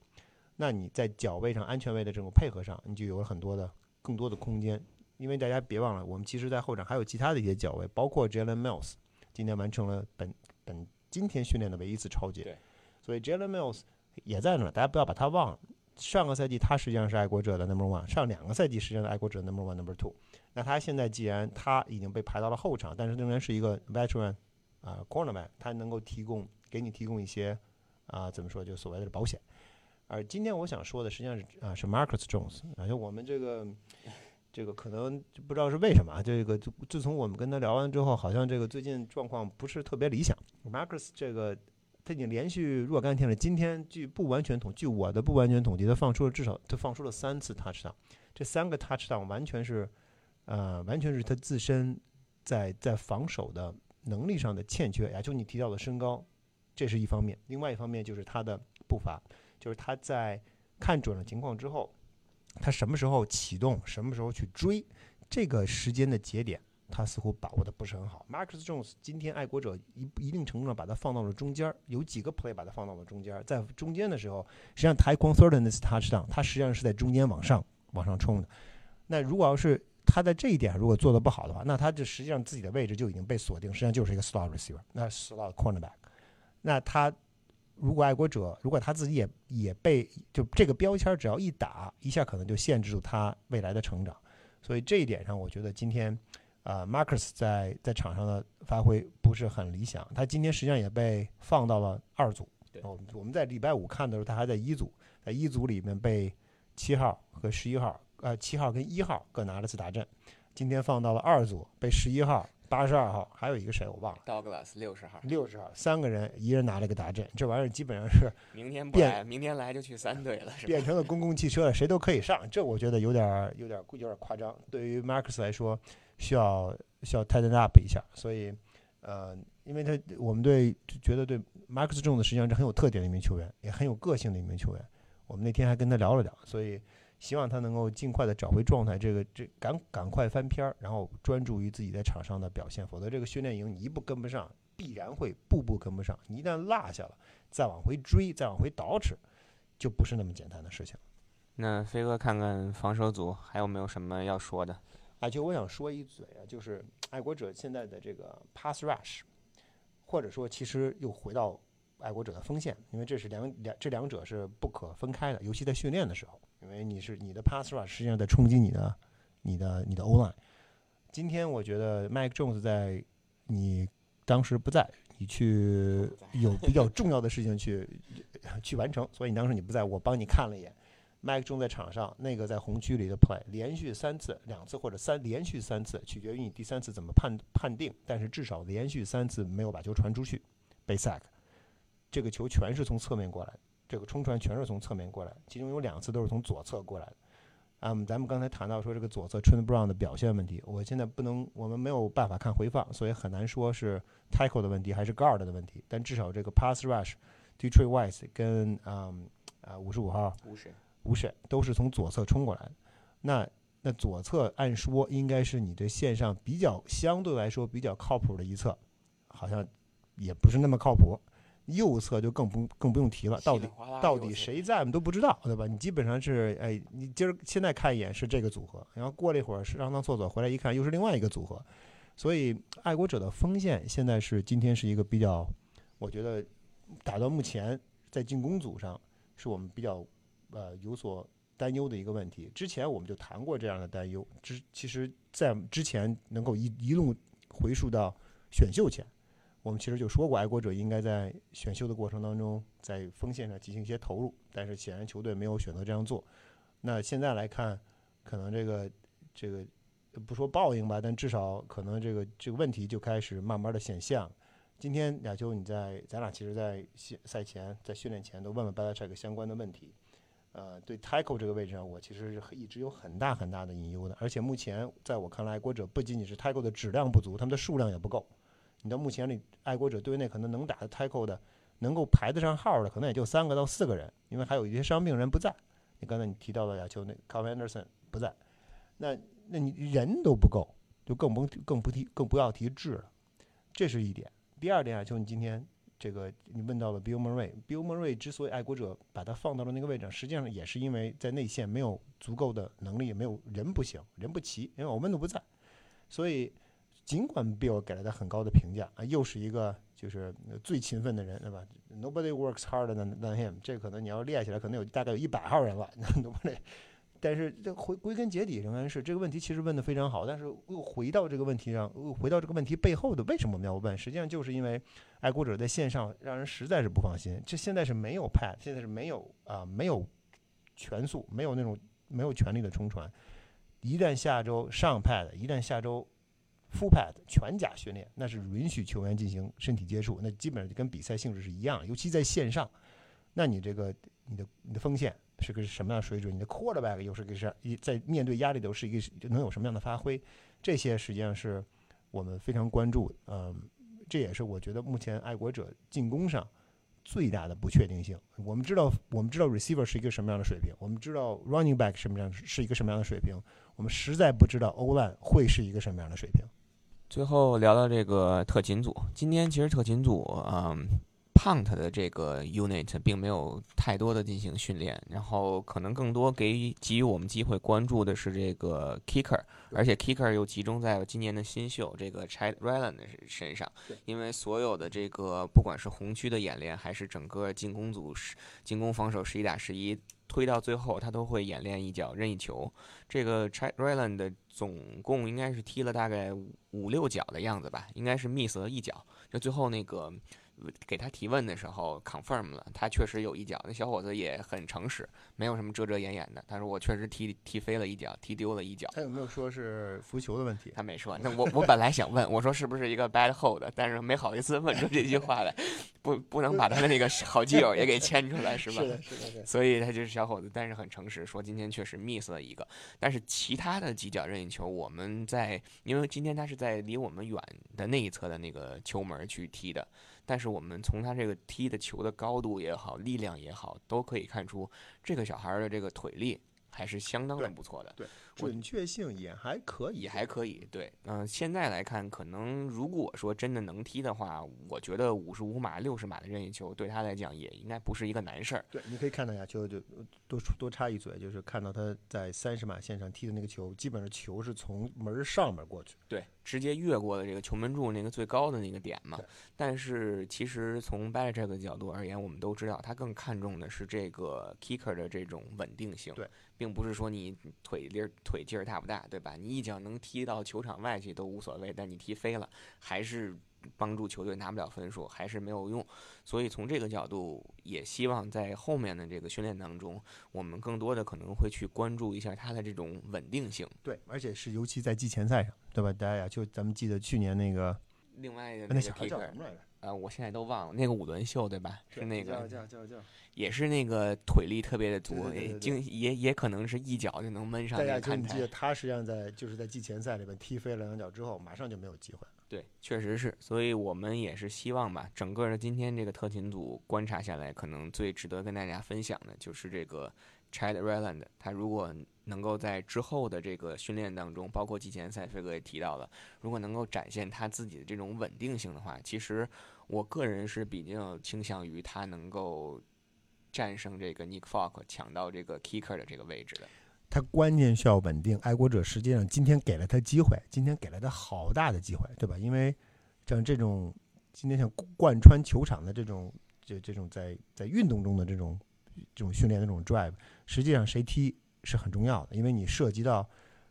那你在脚位上安全位的这种配合上，你就有了很多的更多的空间。因为大家别忘了，我们其实在后场还有其他的一些脚位，包括 Jalen Mills 今天完成了本本今天训练的唯一一次超节。所以 Jalen Mills 也在那儿，大家不要把他忘了。上个赛季他实际上是爱国者的 Number One，上两个赛季实际上是爱国者的 Number One、Number Two。那他现在既然他已经被排到了后场，但是仍然是一个 Veteran 啊 Cornerman，他能够提供给你提供一些啊怎么说就所谓的保险。而今天我想说的实际上是啊是 Marcus Jones，而且我们这个这个可能不知道是为什么啊，这个自从我们跟他聊完之后，好像这个最近状况不是特别理想。Marcus 这个。他已经连续若干天了。今天据不完全统，据我的不完全统计，他放出了至少他放出了三次 touchdown。这三个 touchdown 完全是，呃，完全是他自身在在防守的能力上的欠缺呀。就你提到的身高，这是一方面；另外一方面就是他的步伐，就是他在看准了情况之后，他什么时候启动，什么时候去追，这个时间的节点。他似乎把握的不是很好。Marcus Jones 今天爱国者一一定程度上把他放到了中间有几个 play 把他放到了中间在中间的时候，实际上台光 third 那次 touchdown，他实际上是在中间往上往上冲的。那如果要是他在这一点如果做的不好的话，那他就实际上自己的位置就已经被锁定，实际上就是一个 slot receiver，那 slot cornerback。那他如果爱国者如果他自己也也被就这个标签只要一打一下，可能就限制住他未来的成长。所以这一点上，我觉得今天。啊，Marcus 在在场上的发挥不是很理想，他今天实际上也被放到了二组。哦，我们在礼拜五看的时候，他还在一组，在一组里面被七号和十一号，呃，七号跟一号各拿了次打阵。今天放到了二组，被十一号、八十二号，还有一个谁我忘了，Douglas 六十号，六十号，三个人一人拿了个达阵，这玩意儿基本上是明天不来，明天来就去三队了，是变成了公共汽车了，谁都可以上，这我觉得有点有点有点夸张。对于 Marcus 来说。需要需要 tighten up 一下，所以，呃，因为他我们对觉得对 Marcus Jones 实际上是很有特点的一名球员，也很有个性的一名球员。我们那天还跟他聊了聊，所以希望他能够尽快的找回状态，这个这赶赶快翻篇儿，然后专注于自己在场上的表现。否则这个训练营你一步跟不上，必然会步步跟不上。你一旦落下了，再往回追，再往回倒饬，就不是那么简单的事情。那飞哥看看防守组还有没有什么要说的？啊，就我想说一嘴啊，就是爱国者现在的这个 pass rush，或者说其实又回到爱国者的锋线，因为这是两两这两者是不可分开的，尤其在训练的时候，因为你是你的 pass rush 实际上在冲击你的你的你的 O line。今天我觉得 Mike Jones 在你当时不在，你去有比较重要的事情去去完成，所以你当时你不在我帮你看了一眼。麦克中在场上，那个在红区里的 play 连续三次、两次或者三连续三次，取决于你第三次怎么判判定。但是至少连续三次没有把球传出去，被 sack。这个球全是从侧面过来，这个冲传全是从侧面过来，其中有两次都是从左侧过来的。嗯，咱们刚才谈到说这个左侧 Trent Brown 的表现问题，我现在不能，我们没有办法看回放，所以很难说是 tackle 的问题还是 guard 的问题。但至少这个 pass rush，Detroit Wise 跟嗯啊五十五号。不是，都是从左侧冲过来的。那那左侧按说应该是你这线上比较相对来说比较靠谱的一侧，好像也不是那么靠谱。右侧就更不更不用提了，到底到底谁在我们都不知道，对吧？你基本上是哎，你今儿现在看一眼是这个组合，然后过了一会儿是上趟厕所回来一看又是另外一个组合。所以爱国者的锋线现在是今天是一个比较，我觉得打到目前在进攻组上是我们比较。呃，有所担忧的一个问题。之前我们就谈过这样的担忧。之其实，在之前能够一一路回溯到选秀前，我们其实就说过，爱国者应该在选秀的过程当中，在锋线上进行一些投入，但是显然球队没有选择这样做。那现在来看，可能这个这个不说报应吧，但至少可能这个这个问题就开始慢慢的显现。今天亚秋，你在咱俩其实，在赛前在训练前都问了 b a l a c h e k 相关的问题。呃，对 Tackle 这个位置上，我其实是一直有很大很大的隐忧的。而且目前在我看来，爱国者不仅仅是 Tackle 的质量不足，他们的数量也不够。你到目前里，爱国者队内可能能打的 tackle 的，能够排得上号的，可能也就三个到四个人，因为还有一些伤病人不在。你刚才你提到了亚球那 c a r Anderson 不在，那那你人都不够，就更不更不提更不要提质了。这是一点。第二点，亚球，你今天这个你问到了 Bill Murray，Bill Murray 之所以爱国者把他放到了那个位置，实际上也是因为在内线没有足够的能力，也没有人不行，人不齐，因为我们都不在，所以。尽管 Bill 给了他很高的评价啊，又是一个就是最勤奋的人，对吧？Nobody works harder than than him。这可能你要列起来，可能有大概有一百号人了。[LAUGHS] Nobody。但是这回归根结底仍然是这个问题，其实问的非常好。但是又回到这个问题上，又回到这个问题背后的为什么我们要问？实际上就是因为爱国者在线上让人实在是不放心。这现在是没有 pad，现在是没有啊，没有全速，没有那种没有权力的冲传。一旦下周上 pad，一旦下周。Full pad 全甲训练，那是允许球员进行身体接触，那基本上就跟比赛性质是一样。尤其在线上，那你这个你的你的锋线是个什么样的水准？你的 quarterback 又是个是一在面对压力的时候是一个能有什么样的发挥？这些实际上是我们非常关注。嗯，这也是我觉得目前爱国者进攻上最大的不确定性。我们知道我们知道 receiver 是一个什么样的水平，我们知道 running back 什么样是一个什么样的水平，我们实在不知道欧兰会是一个什么样的水平。最后聊聊这个特勤组。今天其实特勤组，嗯，Punt 的这个 unit 并没有太多的进行训练，然后可能更多给给予我们机会关注的是这个 Kicker，而且 Kicker 又集中在今年的新秀这个 Chad Ryland 身上，因为所有的这个不管是红区的演练，还是整个进攻组进攻防守十一打十一。推到最后，他都会演练一脚任意球。这个 Chad Ryland 总共应该是踢了大概五六脚的样子吧，应该是 miss 了一脚。就最后那个。给他提问的时候，confirm 了，他确实有一脚。那小伙子也很诚实，没有什么遮遮掩掩的。他说：“我确实踢踢飞了一脚，踢丢了一脚。”他有没有说是浮球的问题？他没说。那我我本来想问，我说是不是一个 bad hold，但是没好意思问出这句话来，不不能把他的那个好基友也给牵出来，是吧？是的，是的。所以他就是小伙子，但是很诚实，说今天确实 miss 了一个。但是其他的几脚任意球，我们在因为今天他是在离我们远的那一侧的那个球门去踢的。但是我们从他这个踢的球的高度也好，力量也好，都可以看出这个小孩的这个腿力还是相当的不错的。对。准确性也还可以，也还可以。对，嗯，现在来看，可能如果说真的能踢的话，我觉得五十五码、六十码的任意球对他来讲也应该不是一个难事儿。对，你可以看到呀，就就多多插一嘴，就是看到他在三十码线上踢的那个球，基本上球是从门上面过去，对，直接越过了这个球门柱那个最高的那个点嘛。但是其实从 b a l 这个角度而言，我们都知道他更看重的是这个 kicker 的这种稳定性。对。并不是说你腿力腿劲儿大不大，对吧？你一脚能踢到球场外去都无所谓，但你踢飞了，还是帮助球队拿不了分数，还是没有用。所以从这个角度，也希望在后面的这个训练当中，我们更多的可能会去关注一下他的这种稳定性。对，而且是尤其在季前赛上，对吧？大家就咱们记得去年那个另外的那个叫什么来着？呃，我现在都忘了那个五轮秀，对吧？是那个叫叫叫叫。也是那个腿力特别的足，也经也也可能是一脚就能闷上。大家记得他实际上在就是在季前赛里面踢飞了两脚之后，马上就没有机会了。对，确实是，所以我们也是希望吧，整个的今天这个特勤组观察下来，可能最值得跟大家分享的就是这个 Chad Ryland，他如果能够在之后的这个训练当中，包括季前赛，飞哥也提到了，如果能够展现他自己的这种稳定性的话，其实我个人是比较倾向于他能够。战胜这个 Nick Falk，抢到这个 Kicker 的这个位置的，他关键需要稳定。爱国者实际上今天给了他机会，今天给了他好大的机会，对吧？因为像这种今天像贯穿球场的这种，这这种在在运动中的这种这种训练的这种 drive，实际上谁踢是很重要的，因为你涉及到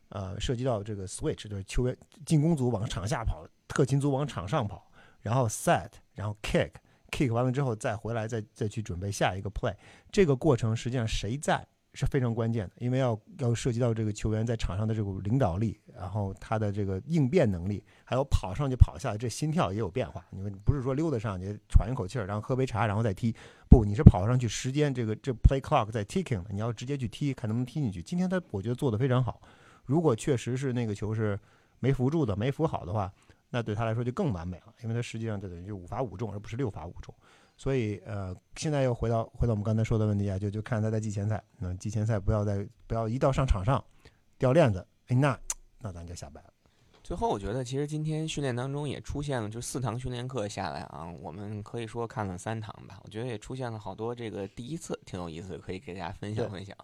呃涉及到这个 switch，就是球员进攻组往场下跑，特勤组往场上跑。然后 set，然后 kick Kick 完了之后再回来，再再去准备下一个 play。这个过程实际上谁在是非常关键的，因为要要涉及到这个球员在场上的这个领导力，然后他的这个应变能力，还有跑上去跑下来，这心跳也有变化。你们不是说溜达上去喘一口气儿，然后喝杯茶，然后再踢，不，你是跑上去，时间这个这 play clock 在 ticking 的，你要直接去踢，看能不能踢进去。今天他我觉得做的非常好。如果确实是那个球是没扶住的，没扶好的话，那对他来说就更完美了，因为他实际上就等于就五罚五中，而不是六罚五中。所以呃，现在又回到回到我们刚才说的问题啊，就就看他在季前赛，那季前赛不要再不要一到上场上掉链子，哎，那那咱就下班了。最后，我觉得其实今天训练当中也出现了，就四堂训练课下来啊，我们可以说看了三堂吧。我觉得也出现了好多这个第一次，挺有意思，可以给大家分享分享。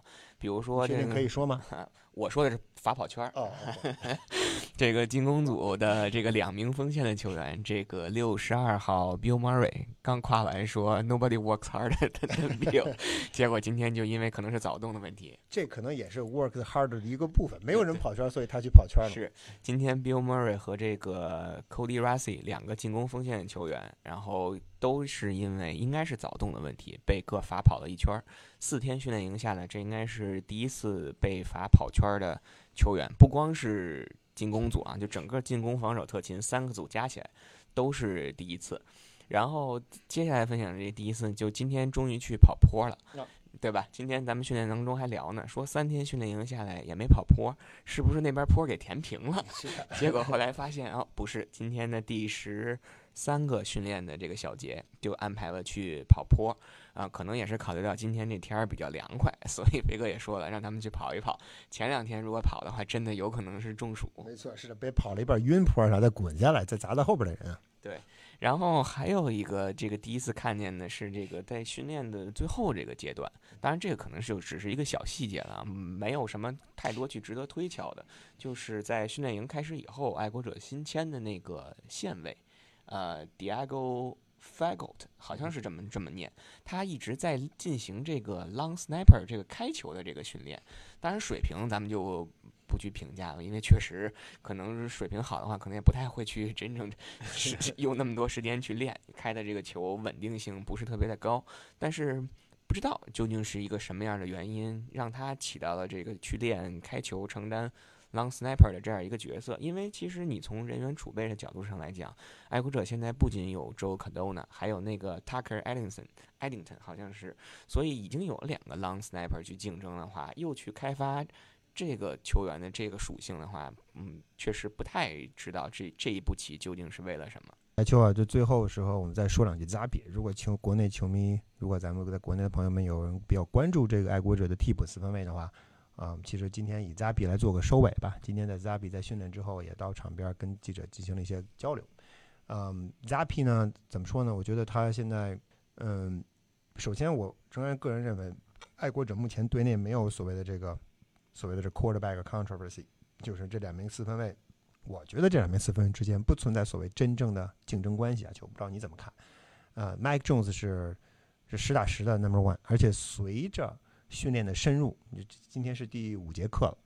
比如说这个可以说吗？[LAUGHS] 我说的是罚跑圈儿。哦。[LAUGHS] 这个进攻组的这个两名锋线的球员，这个六十二号 Bill Murray 刚夸完说 Nobody works harder [LAUGHS] than Bill，结果今天就因为可能是早动的问题，这可能也是 work harder 的一个部分。没有人跑圈，所以他去跑圈了。是今天 Bill Murray 和这个 Cody Rassi 两个进攻锋线的球员，然后都是因为应该是早动的问题被各罚跑了一圈。四天训练营下来，这应该是第一次被罚跑圈的球员，不光是。进攻组啊，就整个进攻、防守、特勤三个组加起来都是第一次。然后接下来分享的这第一次，就今天终于去跑坡了，对吧？今天咱们训练当中还聊呢，说三天训练营下来也没跑坡，是不是那边坡给填平了？结果后来发现哦，不是，今天的第十三个训练的这个小节就安排了去跑坡。啊，可能也是考虑到今天这天儿比较凉快，所以飞哥也说了，让他们去跑一跑。前两天如果跑的话，真的有可能是中暑。没错，是的，别跑了一半晕坡啥，再滚下来，再砸到后边的人。对，然后还有一个这个第一次看见的是这个在训练的最后这个阶段，当然这个可能是只是一个小细节了，没有什么太多去值得推敲的。就是在训练营开始以后，爱国者新签的那个线位，呃，Diego。Fagot 好像是这么这么念，他一直在进行这个 long sniper 这个开球的这个训练，当然水平咱们就不去评价了，因为确实可能水平好的话，可能也不太会去真正用那么多时间去练开的这个球稳定性不是特别的高，但是不知道究竟是一个什么样的原因让他起到了这个去练开球承担。Long Sniper 的这样一个角色，因为其实你从人员储备的角度上来讲，爱国者现在不仅有 Joe Cardona，还有那个 Tucker Eddington，Eddington 好像是，所以已经有两个 Long Sniper 去竞争的话，又去开发这个球员的这个属性的话，嗯，确实不太知道这这一步棋究竟是为了什么。来秋啊，就最后的时候我们再说两句 Zabi。如果球国内球迷，如果咱们在国内的朋友们有人比较关注这个爱国者的替补四分卫的话。啊，其实今天以 Zabi 来做个收尾吧。今天在 Zabi 在训练之后也到场边跟记者进行了一些交流。嗯，Zabi 呢，怎么说呢？我觉得他现在，嗯，首先我仍然个人认为，爱国者目前队内没有所谓的这个所谓的这 quarterback controversy，就是这两名四分卫，我觉得这两名四分卫之间不存在所谓真正的竞争关系啊。就不知道你怎么看？呃，Mike Jones 是是实打实的 number one，而且随着训练的深入，你今天是第五节课了，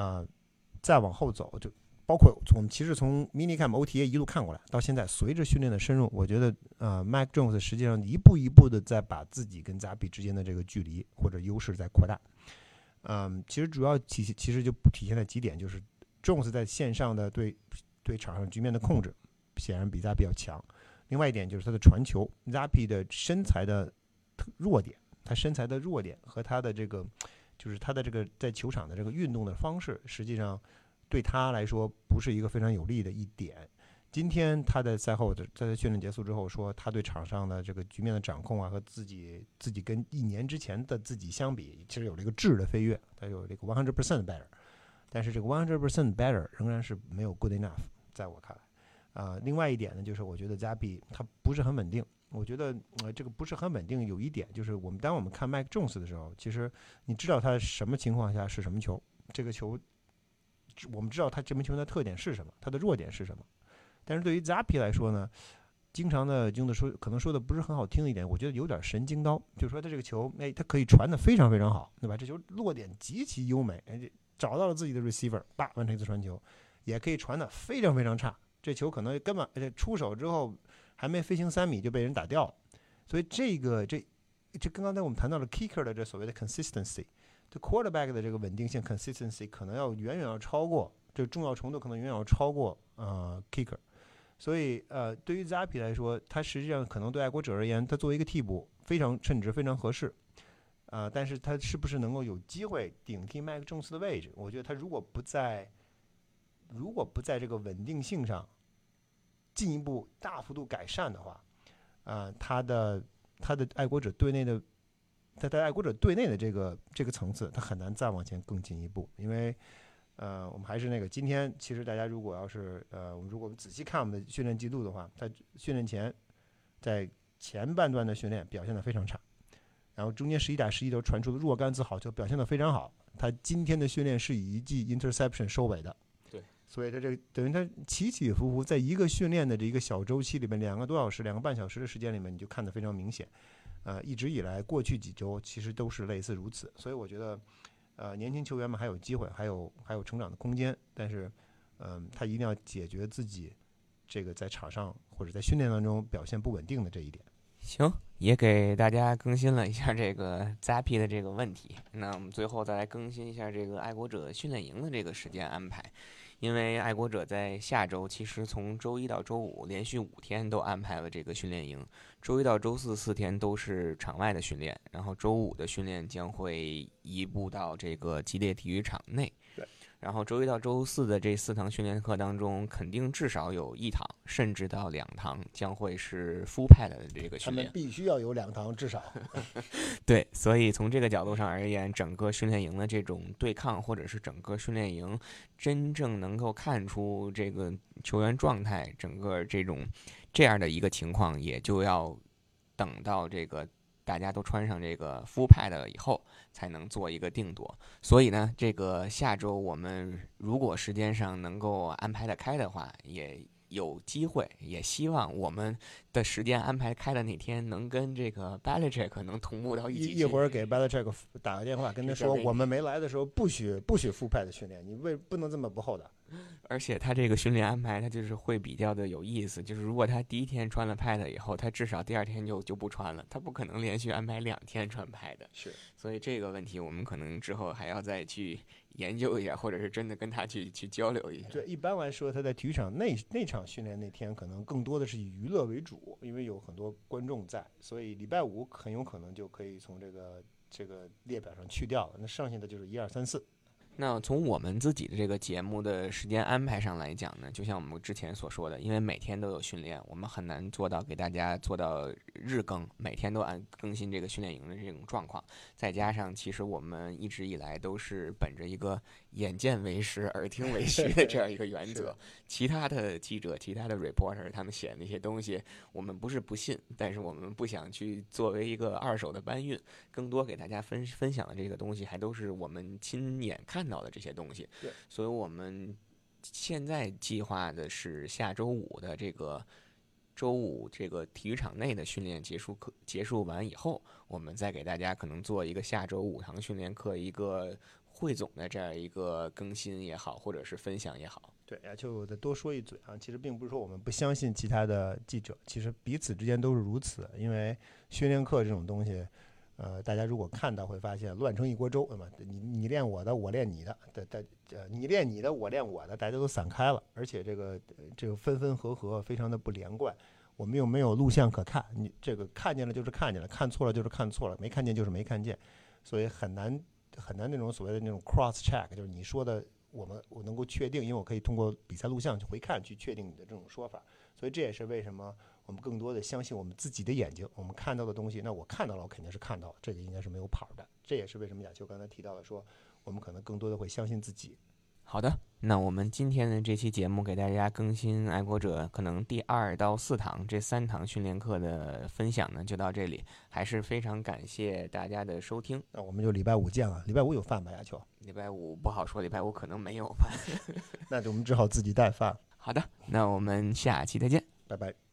啊，再往后走，就包括从其实从 mini camp OTA 一路看过来，到现在随着训练的深入，我觉得啊，Mike Jones 实际上一步一步的在把自己跟扎比之间的这个距离或者优势在扩大。嗯，其实主要体现其实就体现在几点，就是 Jones 在线上的对对场上局面的控制显然比扎比要强。另外一点就是他的传球，扎比的身材的弱点。他身材的弱点和他的这个，就是他的这个在球场的这个运动的方式，实际上对他来说不是一个非常有利的一点。今天他在赛后的在训练结束之后说，他对场上的这个局面的掌控啊，和自己自己跟一年之前的自己相比，其实有了一个质的飞跃，他有这个 one hundred percent better。但是这个 one hundred percent better 仍然是没有 good enough，在我看来。啊，另外一点呢，就是我觉得加比他不是很稳定。我觉得呃，这个不是很稳定。有一点就是，我们当我们看麦克 Jones 的时候，其实你知道他什么情况下是什么球，这个球，我们知道他这门球员的特点是什么，他的弱点是什么。但是对于 Zappy 来说呢，经常的用的说，可能说的不是很好听一点，我觉得有点神经刀，就是说他这个球，哎，他可以传的非常非常好，对吧？这球落点极其优美，哎，找到了自己的 receiver，叭完成一次传球，也可以传的非常非常差，这球可能根本而且出手之后。还没飞行三米就被人打掉了。所以这个这这跟刚才我们谈到了 kicker 的这所谓的 consistency，这 quarterback 的这个稳定性 consistency 可能要远远要超过这重要程度，可能远远要超过呃 kicker。所以呃，对于 Zappy 来说，他实际上可能对爱国者而言，他作为一个替补非常称职，非常合适。啊，但是他是不是能够有机会顶替麦克琼斯的位置？我觉得他如果不在，如果不在这个稳定性上进一步大幅度改善的话，啊，他的他的爱国者队内的他在爱国者队内的这个这个层次，他很难再往前更进一步。因为，呃，我们还是那个，今天其实大家如果要是呃，我们如果我们仔细看我们的训练记录的话，他训练前在前半段的训练表现的非常差。然后中间十一打十一都传出了若干次好球，表现的非常好。他今天的训练是以一记 interception 收尾的。所以他这等于他起起伏伏，在一个训练的这一个小周期里面，两个多小时、两个半小时的时间里面，你就看得非常明显。呃，一直以来过去几周其实都是类似如此。所以我觉得，呃，年轻球员们还有机会，还有还有成长的空间。但是，嗯，他一定要解决自己这个在场上或者在训练当中表现不稳定的这一点。行，也给大家更新了一下这个 [LAUGHS] Zappy 的这个问题。那我们最后再来更新一下这个爱国者训练营的这个时间安排，因为爱国者在下周其实从周一到周五连续五天都安排了这个训练营，周一到周四四天都是场外的训练，然后周五的训练将会移步到这个激烈体育场内。对。然后周一到周四的这四堂训练课当中，肯定至少有一堂，甚至到两堂将会是复派的这个训练。他们必须要有两堂至少。[LAUGHS] 对，所以从这个角度上而言，整个训练营的这种对抗，或者是整个训练营真正能够看出这个球员状态，整个这种这样的一个情况，也就要等到这个。大家都穿上这个 full pad 以后，才能做一个定夺。所以呢，这个下周我们如果时间上能够安排得开的话，也有机会，也希望我们的时间安排开的那天，能跟这个 Belichick 能同步到一起。一会儿给 Belichick 打个电话，跟他说，我们没来的时候不许不许 full pad 训练，你为不能这么不厚道。而且他这个训练安排，他就是会比较的有意思。就是如果他第一天穿了 Pad 以后，他至少第二天就就不穿了。他不可能连续安排两天穿 Pad。是。所以这个问题我们可能之后还要再去研究一下，或者是真的跟他去去交流一下。对，一般来说他在体育场内那场训练那天，可能更多的是以娱乐为主，因为有很多观众在，所以礼拜五很有可能就可以从这个这个列表上去掉了。那剩下的就是一二三四。那从我们自己的这个节目的时间安排上来讲呢，就像我们之前所说的，因为每天都有训练，我们很难做到给大家做到日更，每天都按更新这个训练营的这种状况。再加上，其实我们一直以来都是本着一个眼见为实、耳听为 [LAUGHS] 虚的这样一个原则。其他的记者、其他的 reporter 他们写的那些东西，我们不是不信，但是我们不想去作为一个二手的搬运。更多给大家分分享的这个东西，还都是我们亲眼看。到的这些东西，所以我们现在计划的是下周五的这个周五这个体育场内的训练结束课结束完以后，我们再给大家可能做一个下周五堂训练课一个汇总的这样一个更新也好，或者是分享也好。对，呀，就再多说一嘴啊，其实并不是说我们不相信其他的记者，其实彼此之间都是如此，因为训练课这种东西。呃，大家如果看到会发现乱成一锅粥，那么你你练我的，我练你的，大大呃，你练你的，我练我的，大家都散开了，而且这个这个分分合合，非常的不连贯。我们又没有录像可看，你这个看见了就是看见了，看错了就是看错了，没看见就是没看见，所以很难很难那种所谓的那种 cross check，就是你说的我们我能够确定，因为我可以通过比赛录像去回看去确定你的这种说法，所以这也是为什么。我们更多的相信我们自己的眼睛，我们看到的东西。那我看到了，我肯定是看到了，这个应该是没有跑的。这也是为什么亚秋刚才提到了说，我们可能更多的会相信自己。好的，那我们今天的这期节目给大家更新爱国者可能第二到四堂这三堂训练课的分享呢，就到这里。还是非常感谢大家的收听。那我们就礼拜五见了。礼拜五有饭吧，亚秋？礼拜五不好说，礼拜五可能没有饭。[LAUGHS] 那就我们只好自己带饭。好的，那我们下期再见，拜拜。